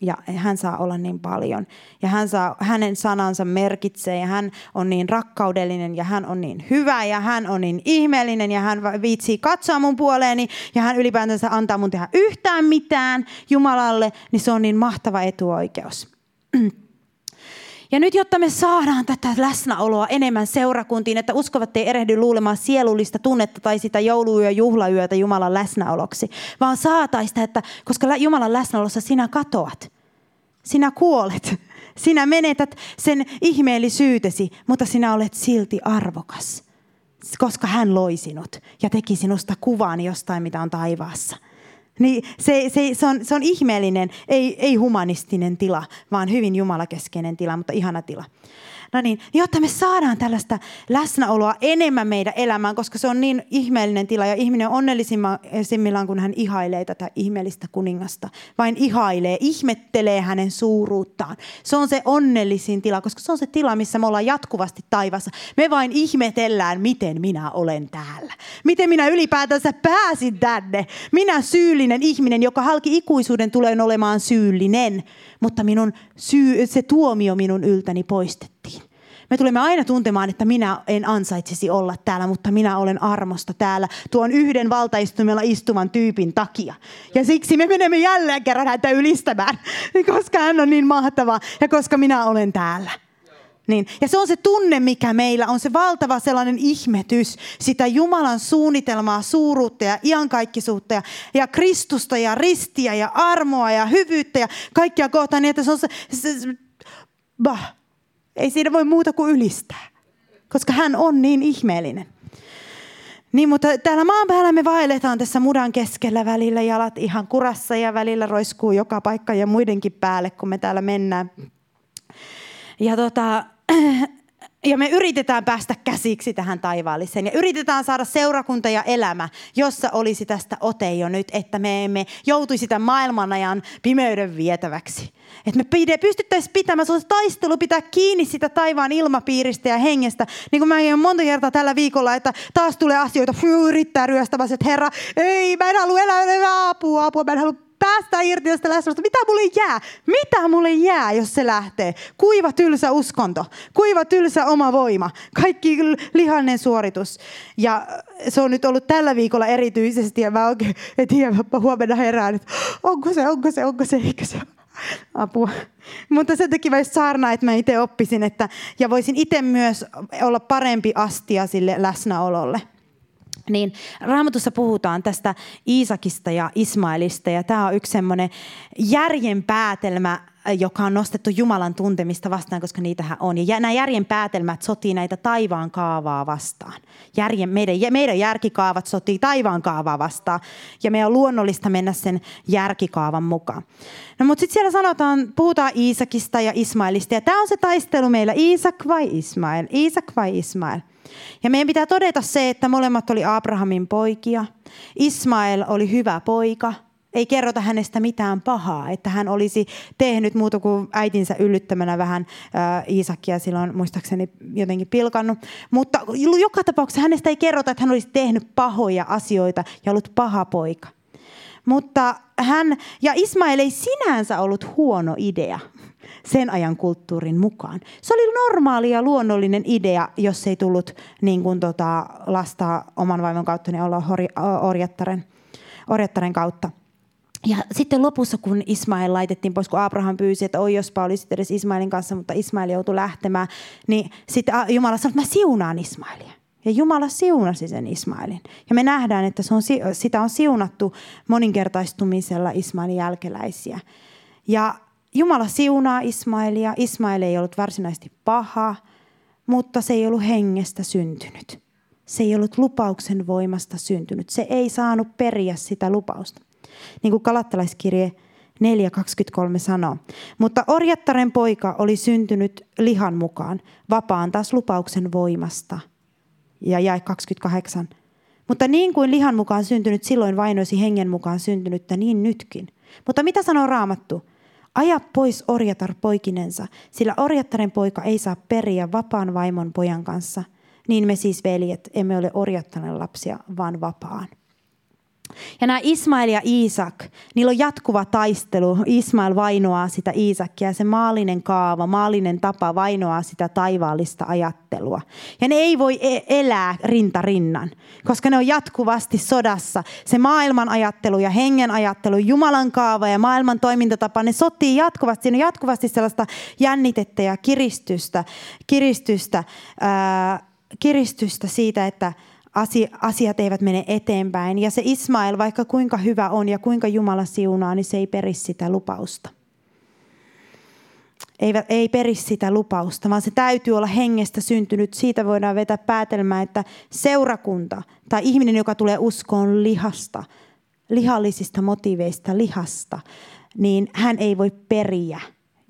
Ja hän saa olla niin paljon. Ja hän saa, hänen sanansa merkitsee ja hän on niin rakkaudellinen ja hän on niin hyvä ja hän on niin ihmeellinen ja hän viitsii katsoa mun puoleeni ja hän ylipäätänsä antaa mun tehdä yhtään mitään Jumalalle, niin se on niin mahtava etuoikeus. Ja nyt, jotta me saadaan tätä läsnäoloa enemmän seurakuntiin, että uskovat ei erehdy luulemaan sielullista tunnetta tai sitä jouluyö juhlayötä Jumalan läsnäoloksi, vaan saataista, että koska Jumalan läsnäolossa sinä katoat, sinä kuolet, sinä menetät sen ihmeellisyytesi, mutta sinä olet silti arvokas, koska hän loi sinut ja teki sinusta kuvan jostain, mitä on taivaassa. Niin se, se, se, on, se on ihmeellinen, ei, ei humanistinen tila, vaan hyvin jumalakeskeinen tila, mutta ihana tila. No niin, jotta me saadaan tällaista läsnäoloa enemmän meidän elämään, koska se on niin ihmeellinen tila ja ihminen on onnellisimmillaan, kun hän ihailee tätä ihmeellistä kuningasta. Vain ihailee, ihmettelee hänen suuruuttaan. Se on se onnellisin tila, koska se on se tila, missä me ollaan jatkuvasti taivassa. Me vain ihmetellään, miten minä olen täällä. Miten minä ylipäätänsä pääsin tänne. Minä syyllinen ihminen, joka halki ikuisuuden tulee olemaan syyllinen mutta minun syy, se tuomio minun yltäni poistettiin. Me tulemme aina tuntemaan, että minä en ansaitsisi olla täällä, mutta minä olen armosta täällä tuon yhden valtaistumella istuvan tyypin takia. Ja siksi me menemme jälleen kerran häntä ylistämään, koska hän on niin mahtava ja koska minä olen täällä. Niin. Ja se on se tunne, mikä meillä on, se valtava sellainen ihmetys, sitä Jumalan suunnitelmaa, suuruutta ja iankaikkisuutta ja, ja Kristusta ja ristiä ja armoa ja hyvyyttä ja kaikkia kohtaan, niin että se on se, se, se bah, ei siinä voi muuta kuin ylistää, koska hän on niin ihmeellinen. Niin, mutta täällä maan päällä me vaelletaan tässä mudan keskellä välillä, jalat ihan kurassa ja välillä roiskuu joka paikka ja muidenkin päälle, kun me täällä mennään. Ja tota, ja me yritetään päästä käsiksi tähän taivaalliseen ja yritetään saada seurakunta ja elämä, jossa olisi tästä ote jo nyt, että me emme joutuisi tämän maailmanajan pimeyden vietäväksi. Että me pystyttäisiin pitämään sellaista taistelu, pitää kiinni sitä taivaan ilmapiiristä ja hengestä. Niin kuin mä olen monta kertaa tällä viikolla, että taas tulee asioita, yrittää ryöstämässä, että herra, ei, mä en halua elää, apua, apua, mä en halua päästä irti tästä läsnäolosta. Mitä mulle jää? Mitä mulle jää, jos se lähtee? Kuiva tylsä uskonto, kuiva tylsä oma voima, kaikki lihannen suoritus. Ja se on nyt ollut tällä viikolla erityisesti ja mä oikein, et tiedä, huomenna herään, että onko se, onko se, onko se, eikö se apua. Mutta se teki vain saarna, että mä itse oppisin, että, ja voisin itse myös olla parempi astia sille läsnäololle. Niin Raamatussa puhutaan tästä Iisakista ja Ismailista ja tämä on yksi semmoinen järjen päätelmä, joka on nostettu Jumalan tuntemista vastaan, koska niitähän on. Ja nämä järjen päätelmät sotii näitä taivaan kaavaa vastaan. Järjen, meidän, meidän järkikaavat sotii taivaan kaavaa vastaan. Ja meidän on luonnollista mennä sen järkikaavan mukaan. No mutta sitten siellä sanotaan, puhutaan Iisakista ja Ismailista. Ja tämä on se taistelu meillä, Iisak vai Ismail? Iisak vai Ismail? Ja meidän pitää todeta se, että molemmat oli Abrahamin poikia. Ismael oli hyvä poika. Ei kerrota hänestä mitään pahaa, että hän olisi tehnyt muuta kuin äitinsä yllyttämänä vähän äh, Iisakia silloin muistaakseni jotenkin pilkannut. Mutta joka tapauksessa hänestä ei kerrota, että hän olisi tehnyt pahoja asioita ja ollut paha poika. Mutta hän, ja Ismael ei sinänsä ollut huono idea sen ajan kulttuurin mukaan. Se oli normaali ja luonnollinen idea, jos ei tullut niin kuin, tota, lasta oman vaimon kautta, niin olla orjattaren, orjattaren kautta. Ja sitten lopussa, kun Ismail laitettiin pois, kun Abraham pyysi, että oi jospa olisit edes Ismailin kanssa, mutta Ismail joutui lähtemään, niin sitten Jumala sanoi, että mä siunaan Ismailia. Ja Jumala siunasi sen Ismailin. Ja me nähdään, että se on, sitä on siunattu moninkertaistumisella Ismailin jälkeläisiä. Ja Jumala siunaa Ismailia. Ismail ei ollut varsinaisesti paha, mutta se ei ollut hengestä syntynyt. Se ei ollut lupauksen voimasta syntynyt. Se ei saanut periä sitä lupausta. Niin kuin kalattalaiskirje 4.23 sanoo. Mutta orjattaren poika oli syntynyt lihan mukaan, vapaan taas lupauksen voimasta. Ja jäi 28. Mutta niin kuin lihan mukaan syntynyt silloin vainoisi hengen mukaan syntynyttä, niin nytkin. Mutta mitä sanoo raamattu? Aja pois orjatar poikinensa, sillä orjattaren poika ei saa periä vapaan vaimon pojan kanssa. Niin me siis veljet emme ole orjattaren lapsia, vaan vapaan. Ja nämä Ismail ja Iisak, niillä on jatkuva taistelu. Ismail vainoaa sitä Iisakia, se maallinen kaava, maallinen tapa vainoaa sitä taivaallista ajattelua. Ja ne ei voi e- elää rinta rinnan, koska ne on jatkuvasti sodassa. Se maailman ajattelu ja hengen ajattelu, Jumalan kaava ja maailman toimintatapa, ne sotii jatkuvasti. Siinä on jatkuvasti sellaista jännitettä ja kiristystä, kiristystä, ää, kiristystä siitä, että asiat eivät mene eteenpäin. Ja se Ismael, vaikka kuinka hyvä on ja kuinka Jumala siunaa, niin se ei peri sitä lupausta. Ei, ei peri sitä lupausta, vaan se täytyy olla hengestä syntynyt. Siitä voidaan vetää päätelmää, että seurakunta tai ihminen, joka tulee uskoon lihasta, lihallisista motiiveista lihasta, niin hän ei voi periä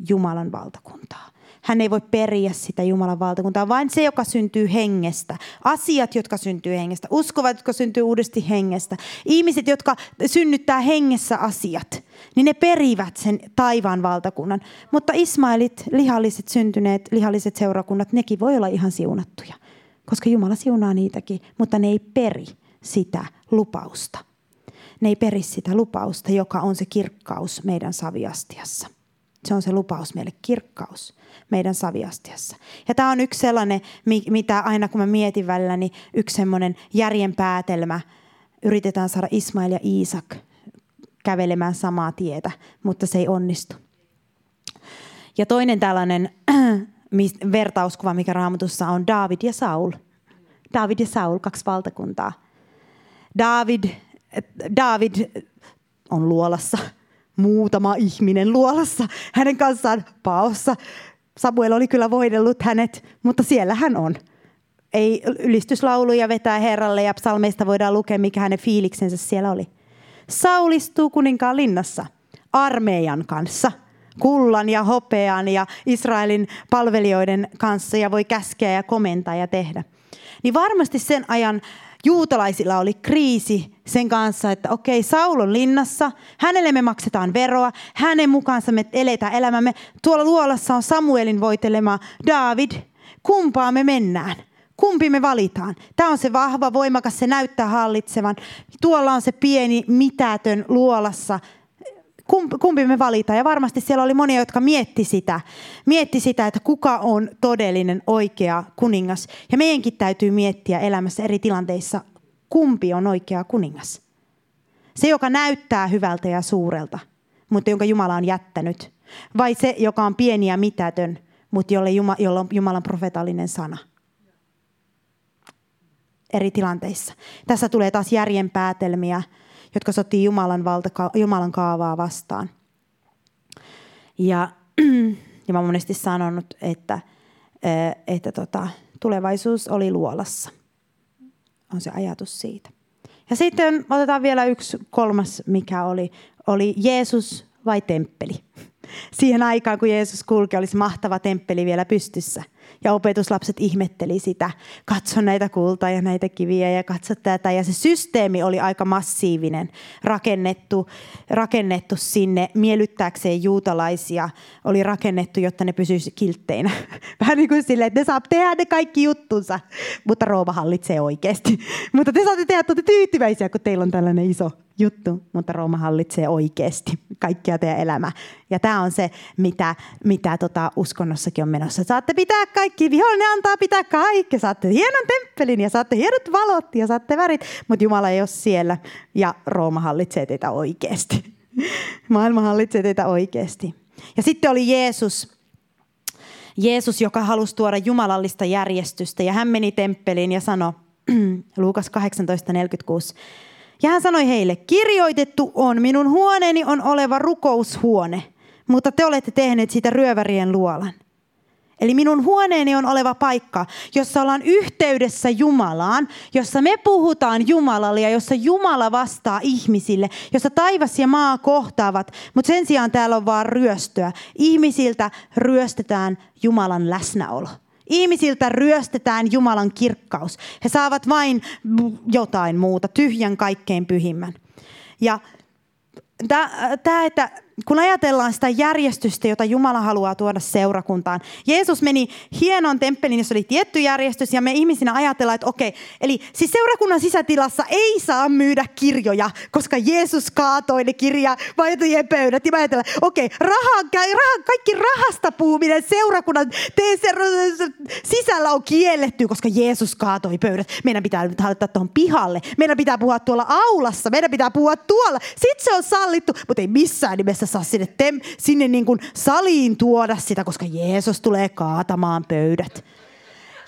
Jumalan valtakuntaa. Hän ei voi periä sitä Jumalan valtakuntaa, vain se, joka syntyy hengestä. Asiat, jotka syntyy hengestä. Uskovat, jotka syntyy uudesti hengestä. Ihmiset, jotka synnyttää hengessä asiat, niin ne perivät sen taivaan valtakunnan. Mutta Ismailit, lihalliset syntyneet, lihalliset seurakunnat, nekin voi olla ihan siunattuja. Koska Jumala siunaa niitäkin, mutta ne ei peri sitä lupausta. Ne ei peri sitä lupausta, joka on se kirkkaus meidän saviastiassa. Se on se lupaus meille, kirkkaus meidän saviastiassa. Ja tämä on yksi sellainen, mitä aina kun mä mietin välillä, niin yksi semmoinen järjen päätelmä. Yritetään saada Ismail ja Iisak kävelemään samaa tietä, mutta se ei onnistu. Ja toinen tällainen vertauskuva, mikä raamatussa on David ja Saul. David ja Saul, kaksi valtakuntaa. David, David on luolassa muutama ihminen luolassa hänen kanssaan paossa. Samuel oli kyllä voidellut hänet, mutta siellä hän on. Ei ylistyslauluja vetää Herralle ja psalmeista voidaan lukea, mikä hänen fiiliksensä siellä oli. Saul istuu kuninkaan linnassa armeijan kanssa, kullan ja hopean ja Israelin palvelijoiden kanssa ja voi käskeä ja komentaa ja tehdä. Niin varmasti sen ajan juutalaisilla oli kriisi sen kanssa, että okei, Saul on linnassa, hänelle me maksetaan veroa, hänen mukaansa me eletään elämämme. Tuolla luolassa on Samuelin voitelema David. Kumpaa me mennään? Kumpi me valitaan? Tämä on se vahva, voimakas, se näyttää hallitsevan. Tuolla on se pieni, mitätön luolassa, kumpi me valitaan. Ja varmasti siellä oli monia, jotka mietti sitä, mietti sitä, että kuka on todellinen oikea kuningas. Ja meidänkin täytyy miettiä elämässä eri tilanteissa, kumpi on oikea kuningas. Se, joka näyttää hyvältä ja suurelta, mutta jonka Jumala on jättänyt. Vai se, joka on pieni ja mitätön, mutta jolle Jumala, jolla on Jumalan profetallinen sana. Eri tilanteissa. Tässä tulee taas järjen päätelmiä jotka sotii Jumalan, valta, Jumalan kaavaa vastaan. Ja, ja mä monesti sanonut, että, että tota, tulevaisuus oli luolassa. On se ajatus siitä. Ja sitten otetaan vielä yksi kolmas, mikä oli, oli Jeesus vai temppeli. Siihen aikaan, kun Jeesus kulki, olisi mahtava temppeli vielä pystyssä – Ja opetuslapset ihmetteli sitä. Katso näitä kultaa ja näitä kiviä ja katso tätä. Ja se systeemi oli aika massiivinen, rakennettu, rakennettu sinne miellyttääkseen juutalaisia. Oli rakennettu, jotta ne pysyisi kiltteinä. Vähän niin kuin silleen, että ne saa tehdä ne kaikki juttunsa, mutta Rooma hallitsee oikeasti. mutta te saatte tehdä, että tyytyväisiä, kun teillä on tällainen iso juttu, mutta Rooma hallitsee oikeasti kaikkia teidän elämää. Ja tämä on se, mitä, mitä tota uskonnossakin on menossa. Saatte pitää kaikki, vihollinen antaa pitää kaikki. Saatte hienon temppelin ja saatte hienot valot ja saatte värit, mutta Jumala ei ole siellä ja Rooma hallitsee teitä oikeasti. Maailma hallitsee teitä oikeasti. Ja sitten oli Jeesus, Jeesus, joka halusi tuoda jumalallista järjestystä ja hän meni temppeliin ja sanoi, Luukas 18.46, ja hän sanoi heille, kirjoitettu on, minun huoneeni on oleva rukoushuone, mutta te olette tehneet siitä ryövärien luolan. Eli minun huoneeni on oleva paikka, jossa ollaan yhteydessä Jumalaan, jossa me puhutaan Jumalalle ja jossa Jumala vastaa ihmisille, jossa taivas ja maa kohtaavat, mutta sen sijaan täällä on vaan ryöstöä. Ihmisiltä ryöstetään Jumalan läsnäolo. Ihmisiltä ryöstetään Jumalan kirkkaus. He saavat vain jotain muuta, tyhjän kaikkein pyhimmän. Ja tämä, että kun ajatellaan sitä järjestystä, jota Jumala haluaa tuoda seurakuntaan. Jeesus meni hienoon temppeliin, jossa oli tietty järjestys, ja me ihmisinä ajatellaan, että okei, eli siis seurakunnan sisätilassa ei saa myydä kirjoja, koska Jeesus kaatoi ne kirjavaitojen pöydät. Ja mä ajatellaan, okei, raha, raha, kaikki rahasta puhuminen seurakunnan sisällä on kielletty, koska Jeesus kaatoi pöydät. Meidän pitää nyt laittaa tuohon pihalle. Meidän pitää puhua tuolla aulassa. Meidän pitää puhua tuolla. Sitten se on sallittu, mutta ei missään nimessä saa sinne, tem, sinne niin kuin saliin tuoda sitä, koska Jeesus tulee kaatamaan pöydät.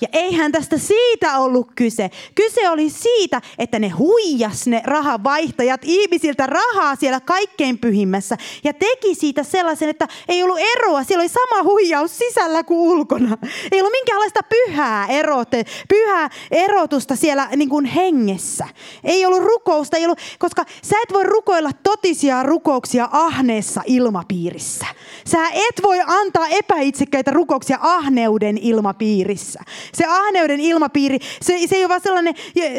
Ja eihän tästä siitä ollut kyse. Kyse oli siitä, että ne huijas ne rahavaihtajat ihmisiltä rahaa siellä kaikkein pyhimmässä. Ja teki siitä sellaisen, että ei ollut eroa. Siellä oli sama huijaus sisällä kuin ulkona. Ei ollut minkäänlaista pyhää, erote, pyhää erotusta siellä niin kuin hengessä. Ei ollut rukousta, ei ollut, koska sä et voi rukoilla totisia rukouksia ahneessa ilmapiirissä. Sä et voi antaa epäitsekkäitä rukouksia ahneuden ilmapiirissä. Se ahneuden ilmapiiri, se, se ei ole vaan sellainen,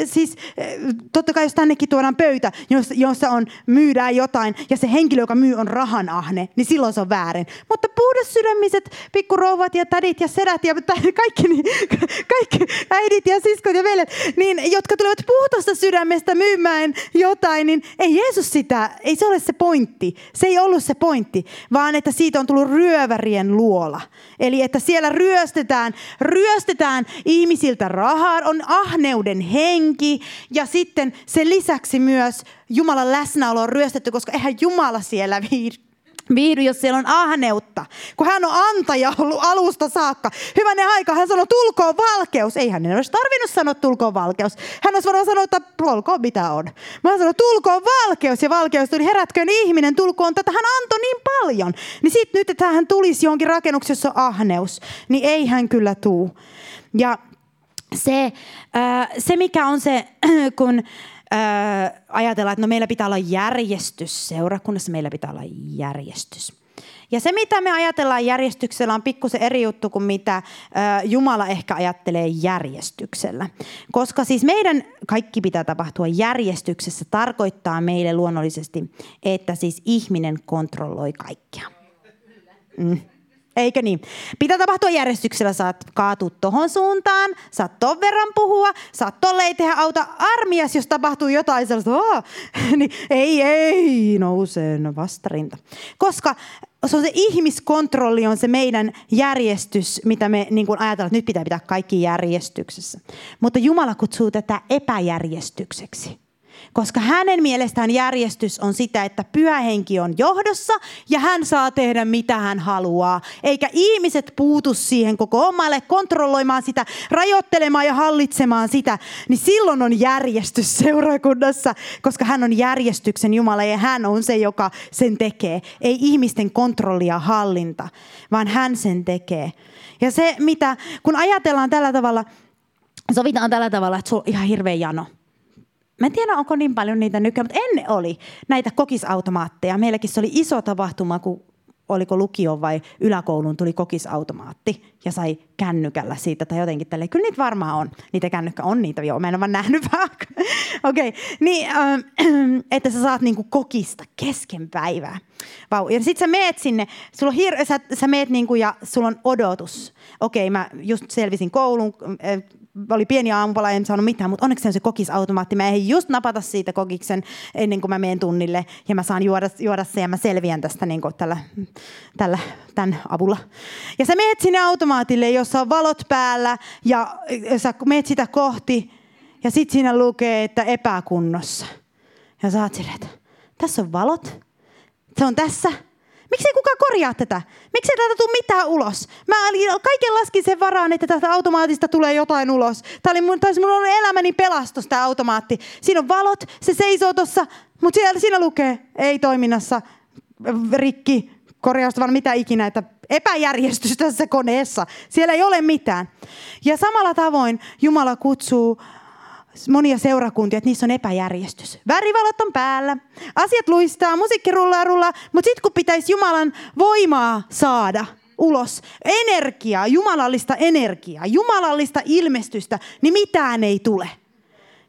siis eh, totta kai jos tännekin tuodaan pöytä, jossa, on, myydään jotain ja se henkilö, joka myy on rahan ahne, niin silloin se on väärin. Mutta puhdas sydämiset pikkurouvat ja tädit ja sedät ja kaikki, niin, kaikki äidit ja siskot ja veljet, niin, jotka tulevat puhdasta sydämestä myymään jotain, niin ei Jeesus sitä, ei se ole se pointti. Se ei ollut se pointti, vaan että siitä on tullut ryövärien luola. Eli että siellä ryöstetään, ryöstetään ihmisiltä rahaa, on ahneuden henki ja sitten sen lisäksi myös Jumalan läsnäolo on ryöstetty, koska eihän Jumala siellä viihdy, jos siellä on ahneutta. Kun hän on antaja ollut alusta saakka. Hyvänen aika, hän sanoi, tulkoon valkeus. Ei hän olisi tarvinnut sanoa tulkoon valkeus. Hän olisi voinut sanoa, että olkoon mitä on. Mä sanoin, tulkoon valkeus ja valkeus tuli, herätköön ihminen, tulkoon tätä. Hän antoi niin paljon. Niin sitten nyt, että hän tulisi johonkin rakennuksessa ahneus, niin ei hän kyllä tuu. Ja se, se mikä on se, kun ajatellaan, että no meillä pitää olla järjestys seurakunnassa, meillä pitää olla järjestys. Ja se, mitä me ajatellaan järjestyksellä, on pikkusen eri juttu kuin mitä Jumala ehkä ajattelee järjestyksellä. Koska siis meidän kaikki pitää tapahtua järjestyksessä, tarkoittaa meille luonnollisesti, että siis ihminen kontrolloi kaikkia. Mm. Eikö niin? Pitää tapahtua järjestyksellä. Saat kaatua tohon suuntaan, saat ton verran puhua, saat tolleen tehdä auta armias, jos tapahtuu jotain sellaista, oh, niin ei, ei, nousee vastarinta. Koska se on se ihmiskontrolli on se meidän järjestys, mitä me niin kuin ajatellaan, että nyt pitää pitää kaikki järjestyksessä. Mutta Jumala kutsuu tätä epäjärjestykseksi. Koska hänen mielestään järjestys on sitä, että pyhähenki on johdossa ja hän saa tehdä mitä hän haluaa. Eikä ihmiset puutu siihen koko omalle kontrolloimaan sitä, rajoittelemaan ja hallitsemaan sitä. Niin silloin on järjestys seurakunnassa, koska hän on järjestyksen Jumala ja hän on se, joka sen tekee. Ei ihmisten kontrolli ja hallinta, vaan hän sen tekee. Ja se, mitä, kun ajatellaan tällä tavalla, sovitaan tällä tavalla, että sulla on ihan hirveä jano – Mä en tiedä, onko niin paljon niitä nykyään, mutta ennen oli näitä kokisautomaatteja. Meilläkin se oli iso tapahtuma, kun oliko lukio vai yläkouluun tuli kokisautomaatti. Ja sai kännykällä siitä tai jotenkin tälle. Kyllä niitä varmaan on. Niitä kännykkä on niitä, joo, mä en ole vaan nähnyt Okei, okay. niin, äh, että sä saat niinku kokista kesken päivää. Vau. Ja sit sä meet sinne, sulla on hir- sä, sä meet niinku ja sulla on odotus. Okei, okay, mä just selvisin koulun, äh, oli pieni aamupala, en saanut mitään, mutta onneksi se on se kokisautomaatti. Mä ehdin just napata siitä kokiksen ennen kuin mä menen tunnille ja mä saan juoda, juoda se ja mä selviän tästä niin kuin tällä, tällä, tämän avulla. Ja sä meet sinne automaatille, jossa on valot päällä ja sä meet sitä kohti ja sit siinä lukee, että epäkunnossa. Ja sä oot silleen, että tässä on valot, se on tässä – Miksi kukaan korjaa tätä? Miksi ei täältä tule mitään ulos? Mä kaiken laskin sen varaan, että tästä automaatista tulee jotain ulos. Tämä oli mun, mun on elämäni pelastus, tämä automaatti. Siinä on valot, se seisoo tuossa, mutta siellä, siinä lukee, ei toiminnassa, rikki, korjausta, vaan mitä ikinä, että epäjärjestys tässä koneessa. Siellä ei ole mitään. Ja samalla tavoin Jumala kutsuu monia seurakuntia, että niissä on epäjärjestys. Värivalot on päällä, asiat luistaa, musiikki rullaa rullaa, mutta sitten kun pitäisi Jumalan voimaa saada ulos, energiaa, jumalallista energiaa, jumalallista ilmestystä, niin mitään ei tule.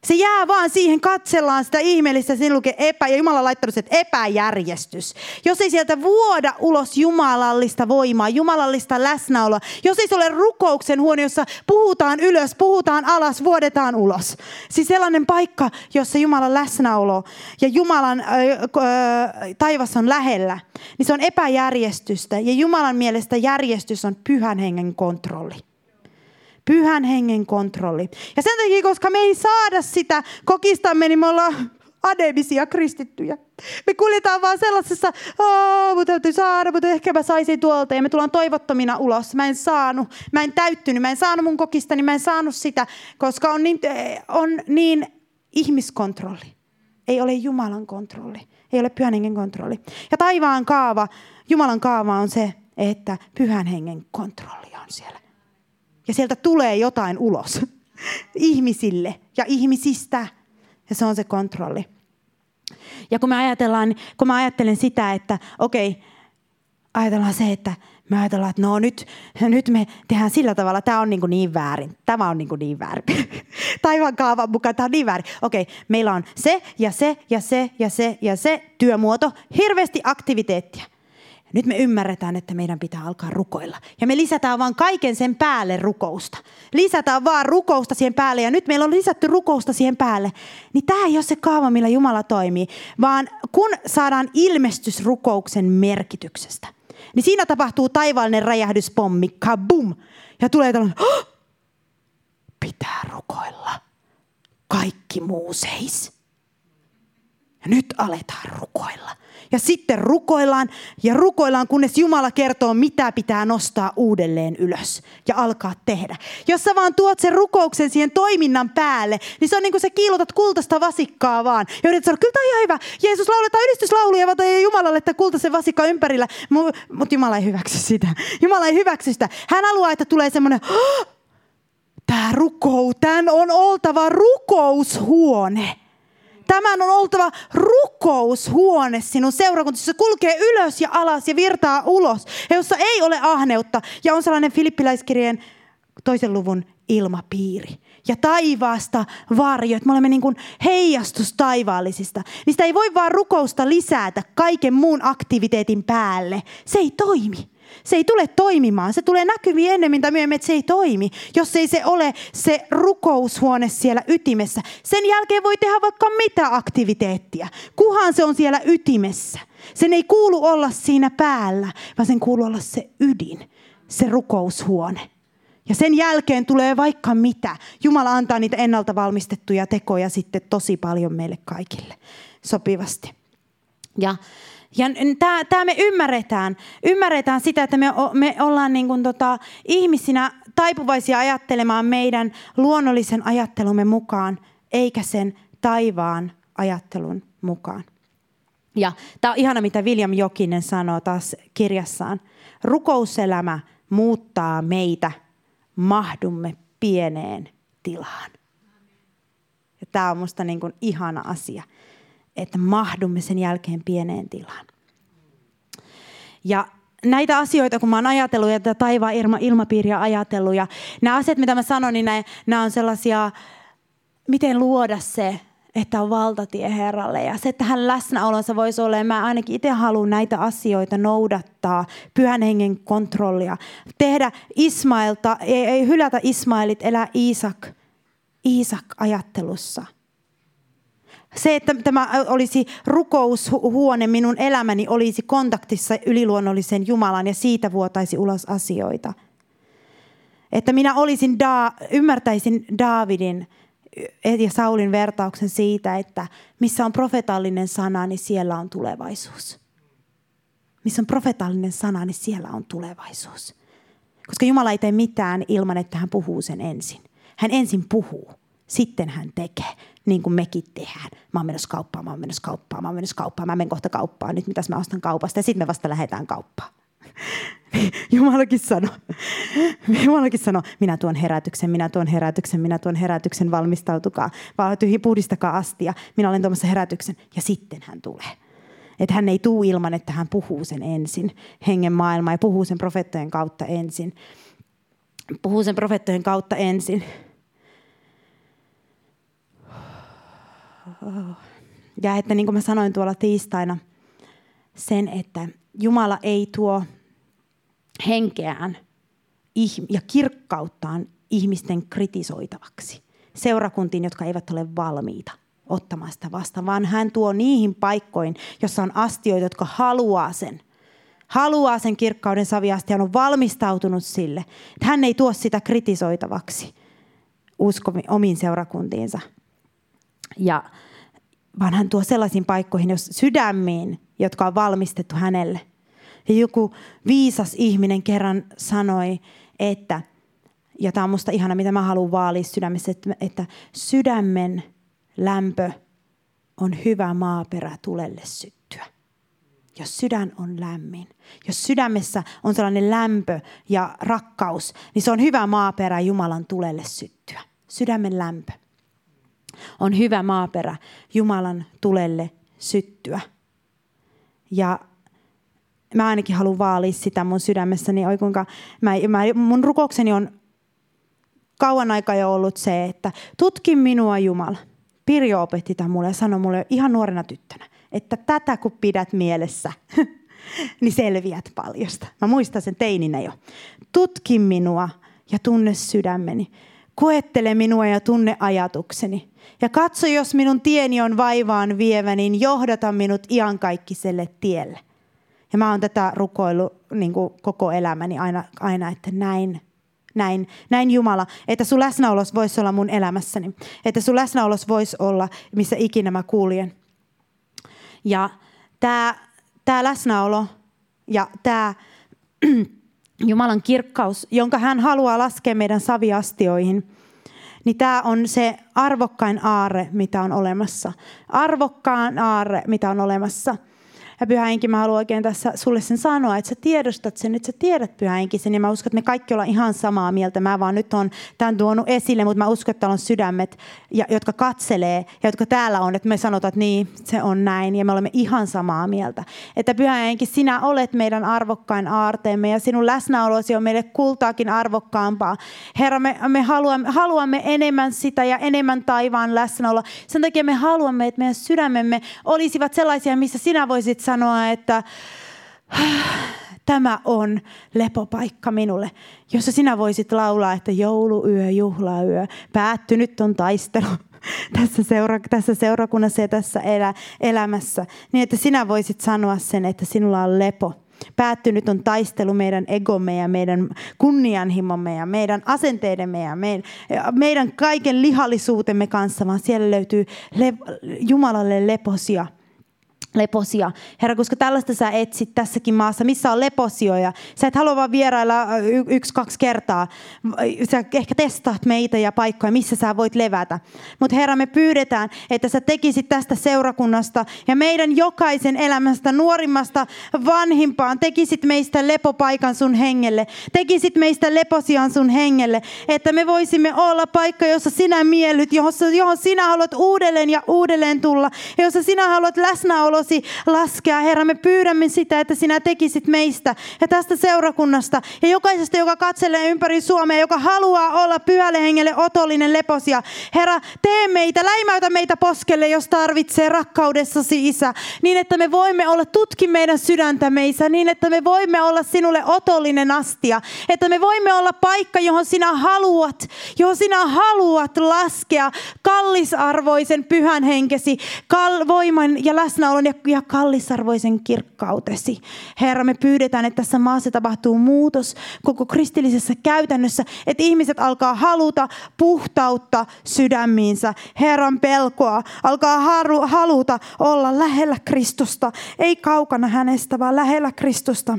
Se jää vaan siihen, katsellaan sitä ihmeellistä, siinä lukee epä, ja Jumala laittanut sen epäjärjestys. Jos ei sieltä vuoda ulos jumalallista voimaa, jumalallista läsnäoloa, jos ei se ole rukouksen huone, jossa puhutaan ylös, puhutaan alas, vuodetaan ulos. Siis sellainen paikka, jossa Jumalan läsnäolo ja Jumalan äh, äh, taivas on lähellä, niin se on epäjärjestystä. Ja Jumalan mielestä järjestys on pyhän hengen kontrolli pyhän hengen kontrolli. Ja sen takia, koska me ei saada sitä kokistamme, niin me ollaan ademisia kristittyjä. Me kuljetaan vaan sellaisessa, mutta täytyy saada, mutta ehkä mä saisin tuolta. Ja me tullaan toivottomina ulos. Mä en saanut, mä en täyttynyt, mä en saanut mun kokista, niin mä en saanut sitä, koska on niin, on niin ihmiskontrolli. Ei ole Jumalan kontrolli. Ei ole pyhän hengen kontrolli. Ja taivaan kaava, Jumalan kaava on se, että pyhän hengen kontrolli on siellä. Ja sieltä tulee jotain ulos ihmisille ja ihmisistä. Ja se on se kontrolli. Ja kun me ajatellaan, kun mä ajattelen sitä, että okei, ajatellaan se, että me ajatellaan, että no nyt, nyt me tehdään sillä tavalla, tämä on niin, kuin niin väärin. Tämä on niin, kuin niin väärin. Taivaan kaavan mukaan tämä on niin väärin. Okei, meillä on se ja se ja se ja se ja se työmuoto, hirveästi aktiviteettia. Nyt me ymmärretään, että meidän pitää alkaa rukoilla. Ja me lisätään vaan kaiken sen päälle rukousta. Lisätään vaan rukousta siihen päälle. Ja nyt meillä on lisätty rukousta siihen päälle. Niin tämä ei ole se kaava, millä Jumala toimii. Vaan kun saadaan ilmestys rukouksen merkityksestä, niin siinä tapahtuu taivaallinen räjähdyspommi. Kabum! Ja tulee tällainen, oh! pitää rukoilla. Kaikki muu seis. Ja nyt aletaan rukoilla. Ja sitten rukoillaan ja rukoillaan, kunnes Jumala kertoo, mitä pitää nostaa uudelleen ylös ja alkaa tehdä. Jos sä vaan tuot sen rukouksen siihen toiminnan päälle, niin se on niin kuin sä kiilotat kultaista vasikkaa vaan. Ja yrität sanoa, kyllä tämä on ihan hyvä. Jeesus lauletaan ylistyslauluja vaan Jumalalle, että kultaisen vasikka ympärillä. Mutta Jumala ei hyväksy sitä. Jumala ei hyväksy sitä. Hän haluaa, että tulee semmoinen, tämä rukou, tämän on oltava rukoushuone Tämän on oltava rukoushuone sinun seurakuntassa. Se kulkee ylös ja alas ja virtaa ulos. Ja jossa ei ole ahneutta. Ja on sellainen filippiläiskirjeen toisen luvun ilmapiiri. Ja taivaasta varjo, me olemme niin kuin heijastus taivaallisista. Sitä ei voi vaan rukousta lisätä kaiken muun aktiviteetin päälle. Se ei toimi. Se ei tule toimimaan. Se tulee näkyviin ennemmin tai myöhemmin, että se ei toimi, jos ei se ole se rukoushuone siellä ytimessä. Sen jälkeen voi tehdä vaikka mitä aktiviteettia, kuhan se on siellä ytimessä. Sen ei kuulu olla siinä päällä, vaan sen kuuluu olla se ydin, se rukoushuone. Ja sen jälkeen tulee vaikka mitä. Jumala antaa niitä ennalta valmistettuja tekoja sitten tosi paljon meille kaikille sopivasti. Ja ja tämä me ymmärretään. Ymmärretään sitä, että me, me ollaan niin kuin tota, ihmisinä taipuvaisia ajattelemaan meidän luonnollisen ajattelumme mukaan, eikä sen taivaan ajattelun mukaan. Ja tämä on ihana, mitä William Jokinen sanoo taas kirjassaan. Rukouselämä muuttaa meitä, mahdumme pieneen tilaan. Ja tämä on minusta niin ihana asia että mahdumme sen jälkeen pieneen tilaan. Ja näitä asioita, kun mä oon ajatellut ja tätä taivaan ilma, ilmapiiriä ajatellut ja nämä asiat, mitä mä sanon, niin nämä on sellaisia, miten luoda se, että on valtatie Herralle ja se, että hän läsnäolonsa voisi olla. Ja mä ainakin itse haluan näitä asioita noudattaa, pyhän hengen kontrollia. Tehdä Ismailta, ei, ei hylätä Ismailit, elää Iisak, Iisak ajattelussa. Se, että tämä olisi rukoushuone, minun elämäni olisi kontaktissa yliluonnollisen Jumalan ja siitä vuotaisi ulos asioita. Että minä olisin, da, ymmärtäisin Daavidin ja Saulin vertauksen siitä, että missä on profetallinen sana, niin siellä on tulevaisuus. Missä on profetallinen sana, niin siellä on tulevaisuus. Koska Jumala ei tee mitään ilman, että hän puhuu sen ensin. Hän ensin puhuu, sitten hän tekee, niin kuin mekin tehdään. Mä oon menossa kauppaan, mä oon menossa kauppaan, mä oon menossa kauppaan, mä menen kohta kauppaan, nyt mitäs mä ostan kaupasta ja sitten me vasta lähdetään kauppaan. Jumalakin sanoi, Jumalakin sanoi, minä tuon herätyksen, minä tuon herätyksen, minä tuon herätyksen, valmistautukaa, puhdistakaa astia, minä olen tuomassa herätyksen ja sitten hän tulee. Että hän ei tuu ilman, että hän puhuu sen ensin, hengen maailma ja puhuu sen profettojen kautta ensin. Puhuu sen profettojen kautta ensin. Ja että niin kuin mä sanoin tuolla tiistaina, sen, että Jumala ei tuo henkeään ja kirkkauttaan ihmisten kritisoitavaksi. Seurakuntiin, jotka eivät ole valmiita ottamaan sitä vastaan, vaan hän tuo niihin paikkoihin, jossa on astioita, jotka haluaa sen. Haluaa sen kirkkauden saviasti ja on valmistautunut sille. Hän ei tuo sitä kritisoitavaksi usko omiin seurakuntiinsa. Ja, vaan hän tuo sellaisiin paikkoihin, jos sydämiin, jotka on valmistettu hänelle. Ja joku viisas ihminen kerran sanoi, että, ja tämä on musta ihana, mitä mä haluan vaalia sydämessä, että, että sydämen lämpö on hyvä maaperä tulelle syttyä. Jos sydän on lämmin, jos sydämessä on sellainen lämpö ja rakkaus, niin se on hyvä maaperä Jumalan tulelle syttyä. Sydämen lämpö on hyvä maaperä Jumalan tulelle syttyä. Ja mä ainakin haluan vaalia sitä mun sydämessäni. Oi kuinka, mä, mä, mun rukoukseni on kauan aikaa jo ollut se, että tutki minua Jumala. Pirjo opetti tämän mulle ja sanoi mulle ihan nuorena tyttönä, että tätä kun pidät mielessä, niin selviät paljosta. Mä muistan sen teininä jo. Tutki minua ja tunne sydämeni. Koettele minua ja tunne ajatukseni. Ja katso, jos minun tieni on vaivaan vievä, niin johdata minut iankaikkiselle tielle. Ja mä oon tätä rukoillut niin kuin koko elämäni aina, aina, että näin, näin, näin Jumala, että sun läsnäolos voisi olla mun elämässäni. Että sun läsnäolos voisi olla, missä ikinä mä kuuljen. Ja tämä tää läsnäolo ja tämä Jumalan kirkkaus, jonka hän haluaa laskea meidän saviastioihin, niin tämä on se arvokkain aarre, mitä on olemassa. Arvokkaan aarre, mitä on olemassa – ja Pyhä Henki, mä haluan oikein tässä sulle sen sanoa, että sä tiedostat sen, että sä tiedät Pyhä Henki sen. Ja mä uskon, että me kaikki ollaan ihan samaa mieltä. Mä vaan nyt on tämän tuonut esille, mutta mä uskon, että on sydämet, jotka katselee ja jotka täällä on, että me sanotaan, että niin, se on näin. Ja me olemme ihan samaa mieltä. Että Pyhä Henki, sinä olet meidän arvokkain aarteemme ja sinun läsnäolosi on meille kultaakin arvokkaampaa. Herra, me, me haluamme, haluamme enemmän sitä ja enemmän taivaan läsnäoloa. Sen takia me haluamme, että meidän sydämemme olisivat sellaisia, missä sinä voisit sanoa, että tämä on lepopaikka minulle, jossa sinä voisit laulaa, että jouluyö, juhlayö, päättynyt on taistelu tässä, seura, tässä seurakunnassa ja tässä elä, elämässä, niin että sinä voisit sanoa sen, että sinulla on lepo. Päättynyt on taistelu meidän egomme ja meidän kunnianhimomme ja meidän asenteidemme ja meidän, meidän kaiken lihallisuutemme kanssa, vaan siellä löytyy le, Jumalalle leposia – leposia. Herra, koska tällaista sä etsit tässäkin maassa, missä on leposioja. Sä et halua vaan vierailla y- yksi, kaksi kertaa. Sä ehkä testaat meitä ja paikkoja, missä sä voit levätä. Mutta Herra, me pyydetään, että sä tekisit tästä seurakunnasta ja meidän jokaisen elämästä, nuorimmasta vanhimpaan, tekisit meistä lepopaikan sun hengelle. Tekisit meistä leposian sun hengelle, että me voisimme olla paikka, jossa sinä miellyt, johon, johon sinä haluat uudelleen ja uudelleen tulla, ja jossa sinä haluat läsnäolo läsnäolosi laskea. Herra, me pyydämme sitä, että sinä tekisit meistä ja tästä seurakunnasta ja jokaisesta, joka katselee ympäri Suomea, joka haluaa olla pyhälle hengelle otollinen leposia. Herra, tee meitä, läimäytä meitä poskelle, jos tarvitsee rakkaudessasi, Isä, niin että me voimme olla, tutki meidän sydäntämme, Isä, niin että me voimme olla sinulle otollinen astia, että me voimme olla paikka, johon sinä haluat, johon sinä haluat laskea kallisarvoisen pyhän henkesi, kal- voiman ja läsnäolon ja, ja kallisarvoisen kirkkautesi. Herra, me pyydetään, että tässä maassa tapahtuu muutos koko kristillisessä käytännössä, että ihmiset alkaa haluta puhtautta sydämiinsä, Herran pelkoa, alkaa haru, haluta olla lähellä Kristusta, ei kaukana hänestä, vaan lähellä Kristusta.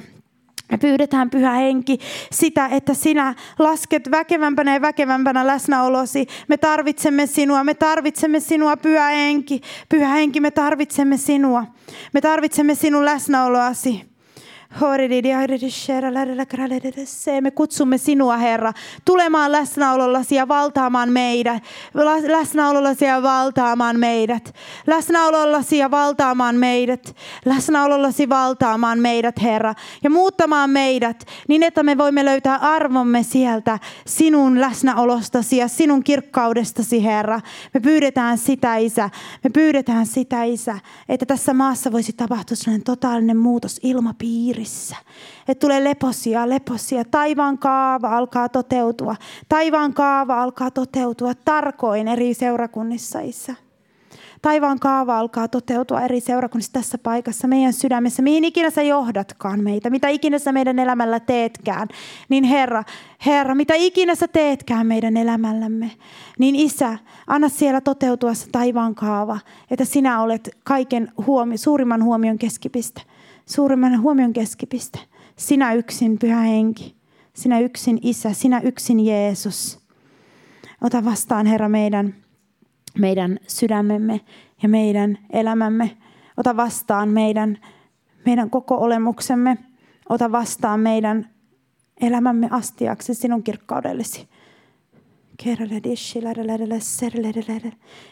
Me pyydetään, Pyhä Henki, sitä, että sinä lasket väkevämpänä ja väkevämpänä läsnäolosi. Me tarvitsemme sinua, me tarvitsemme sinua, Pyhä Henki. Pyhä Henki, me tarvitsemme sinua. Me tarvitsemme sinun läsnäoloasi. Me kutsumme sinua, Herra, tulemaan läsnäolollasi ja valtaamaan meidät. Läsnäolollasi ja valtaamaan meidät. Läsnäolollasi ja valtaamaan meidät. Läsnäolollasi valtaamaan meidät, Herra. Ja muuttamaan meidät niin, että me voimme löytää arvomme sieltä sinun läsnäolostasi ja sinun kirkkaudestasi, Herra. Me pyydetään sitä, Isä. Me pyydetään sitä, Isä, että tässä maassa voisi tapahtua sellainen totaalinen muutos ilmapiiri piirissä. Että tulee leposia, leposia. Taivaan kaava alkaa toteutua. Taivaan kaava alkaa toteutua tarkoin eri seurakunnissa, Isä. Taivaan kaava alkaa toteutua eri seurakunnissa tässä paikassa, meidän sydämessä, mihin ikinä sä johdatkaan meitä, mitä ikinä sä meidän elämällä teetkään. Niin Herra, Herra, mitä ikinä sä teetkään meidän elämällämme, niin Isä, anna siellä toteutua se taivaan kaava, että sinä olet kaiken huomi, suurimman huomion keskipiste suurimman huomion keskipiste. Sinä yksin, Pyhä Henki. Sinä yksin, Isä. Sinä yksin, Jeesus. Ota vastaan, Herra, meidän, meidän sydämemme ja meidän elämämme. Ota vastaan meidän, meidän koko olemuksemme. Ota vastaan meidän elämämme astiaksi sinun kirkkaudellesi.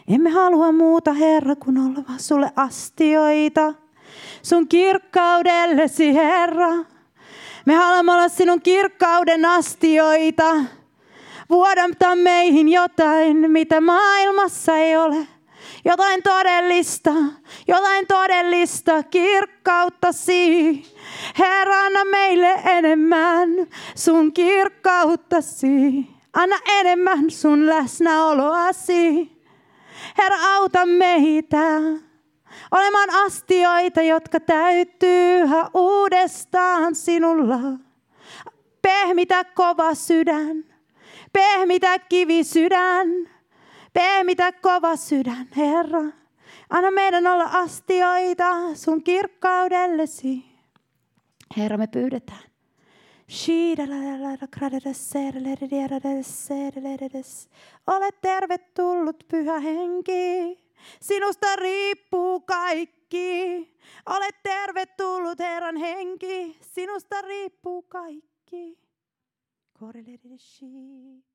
Emme halua muuta, Herra, kuin olla vaan sulle astioita sun kirkkaudellesi, Herra. Me haluamme olla sinun kirkkauden astioita. Vuodamta meihin jotain, mitä maailmassa ei ole. Jotain todellista, jotain todellista kirkkauttasi. Herra, anna meille enemmän sun kirkkauttasi. Anna enemmän sun läsnäoloasi. Herra, auta meitä olemaan astioita, jotka täyttyy uudestaan sinulla. Pehmitä kova sydän, pehmitä kivi sydän, pehmitä kova sydän, Herra. Anna meidän olla astioita sun kirkkaudellesi. Herra, me pyydetään. Ole tervetullut, pyhä henki. Sinusta riippuu kaikki. Olet tervetullut Herran henki. Sinusta riippuu kaikki. correre she.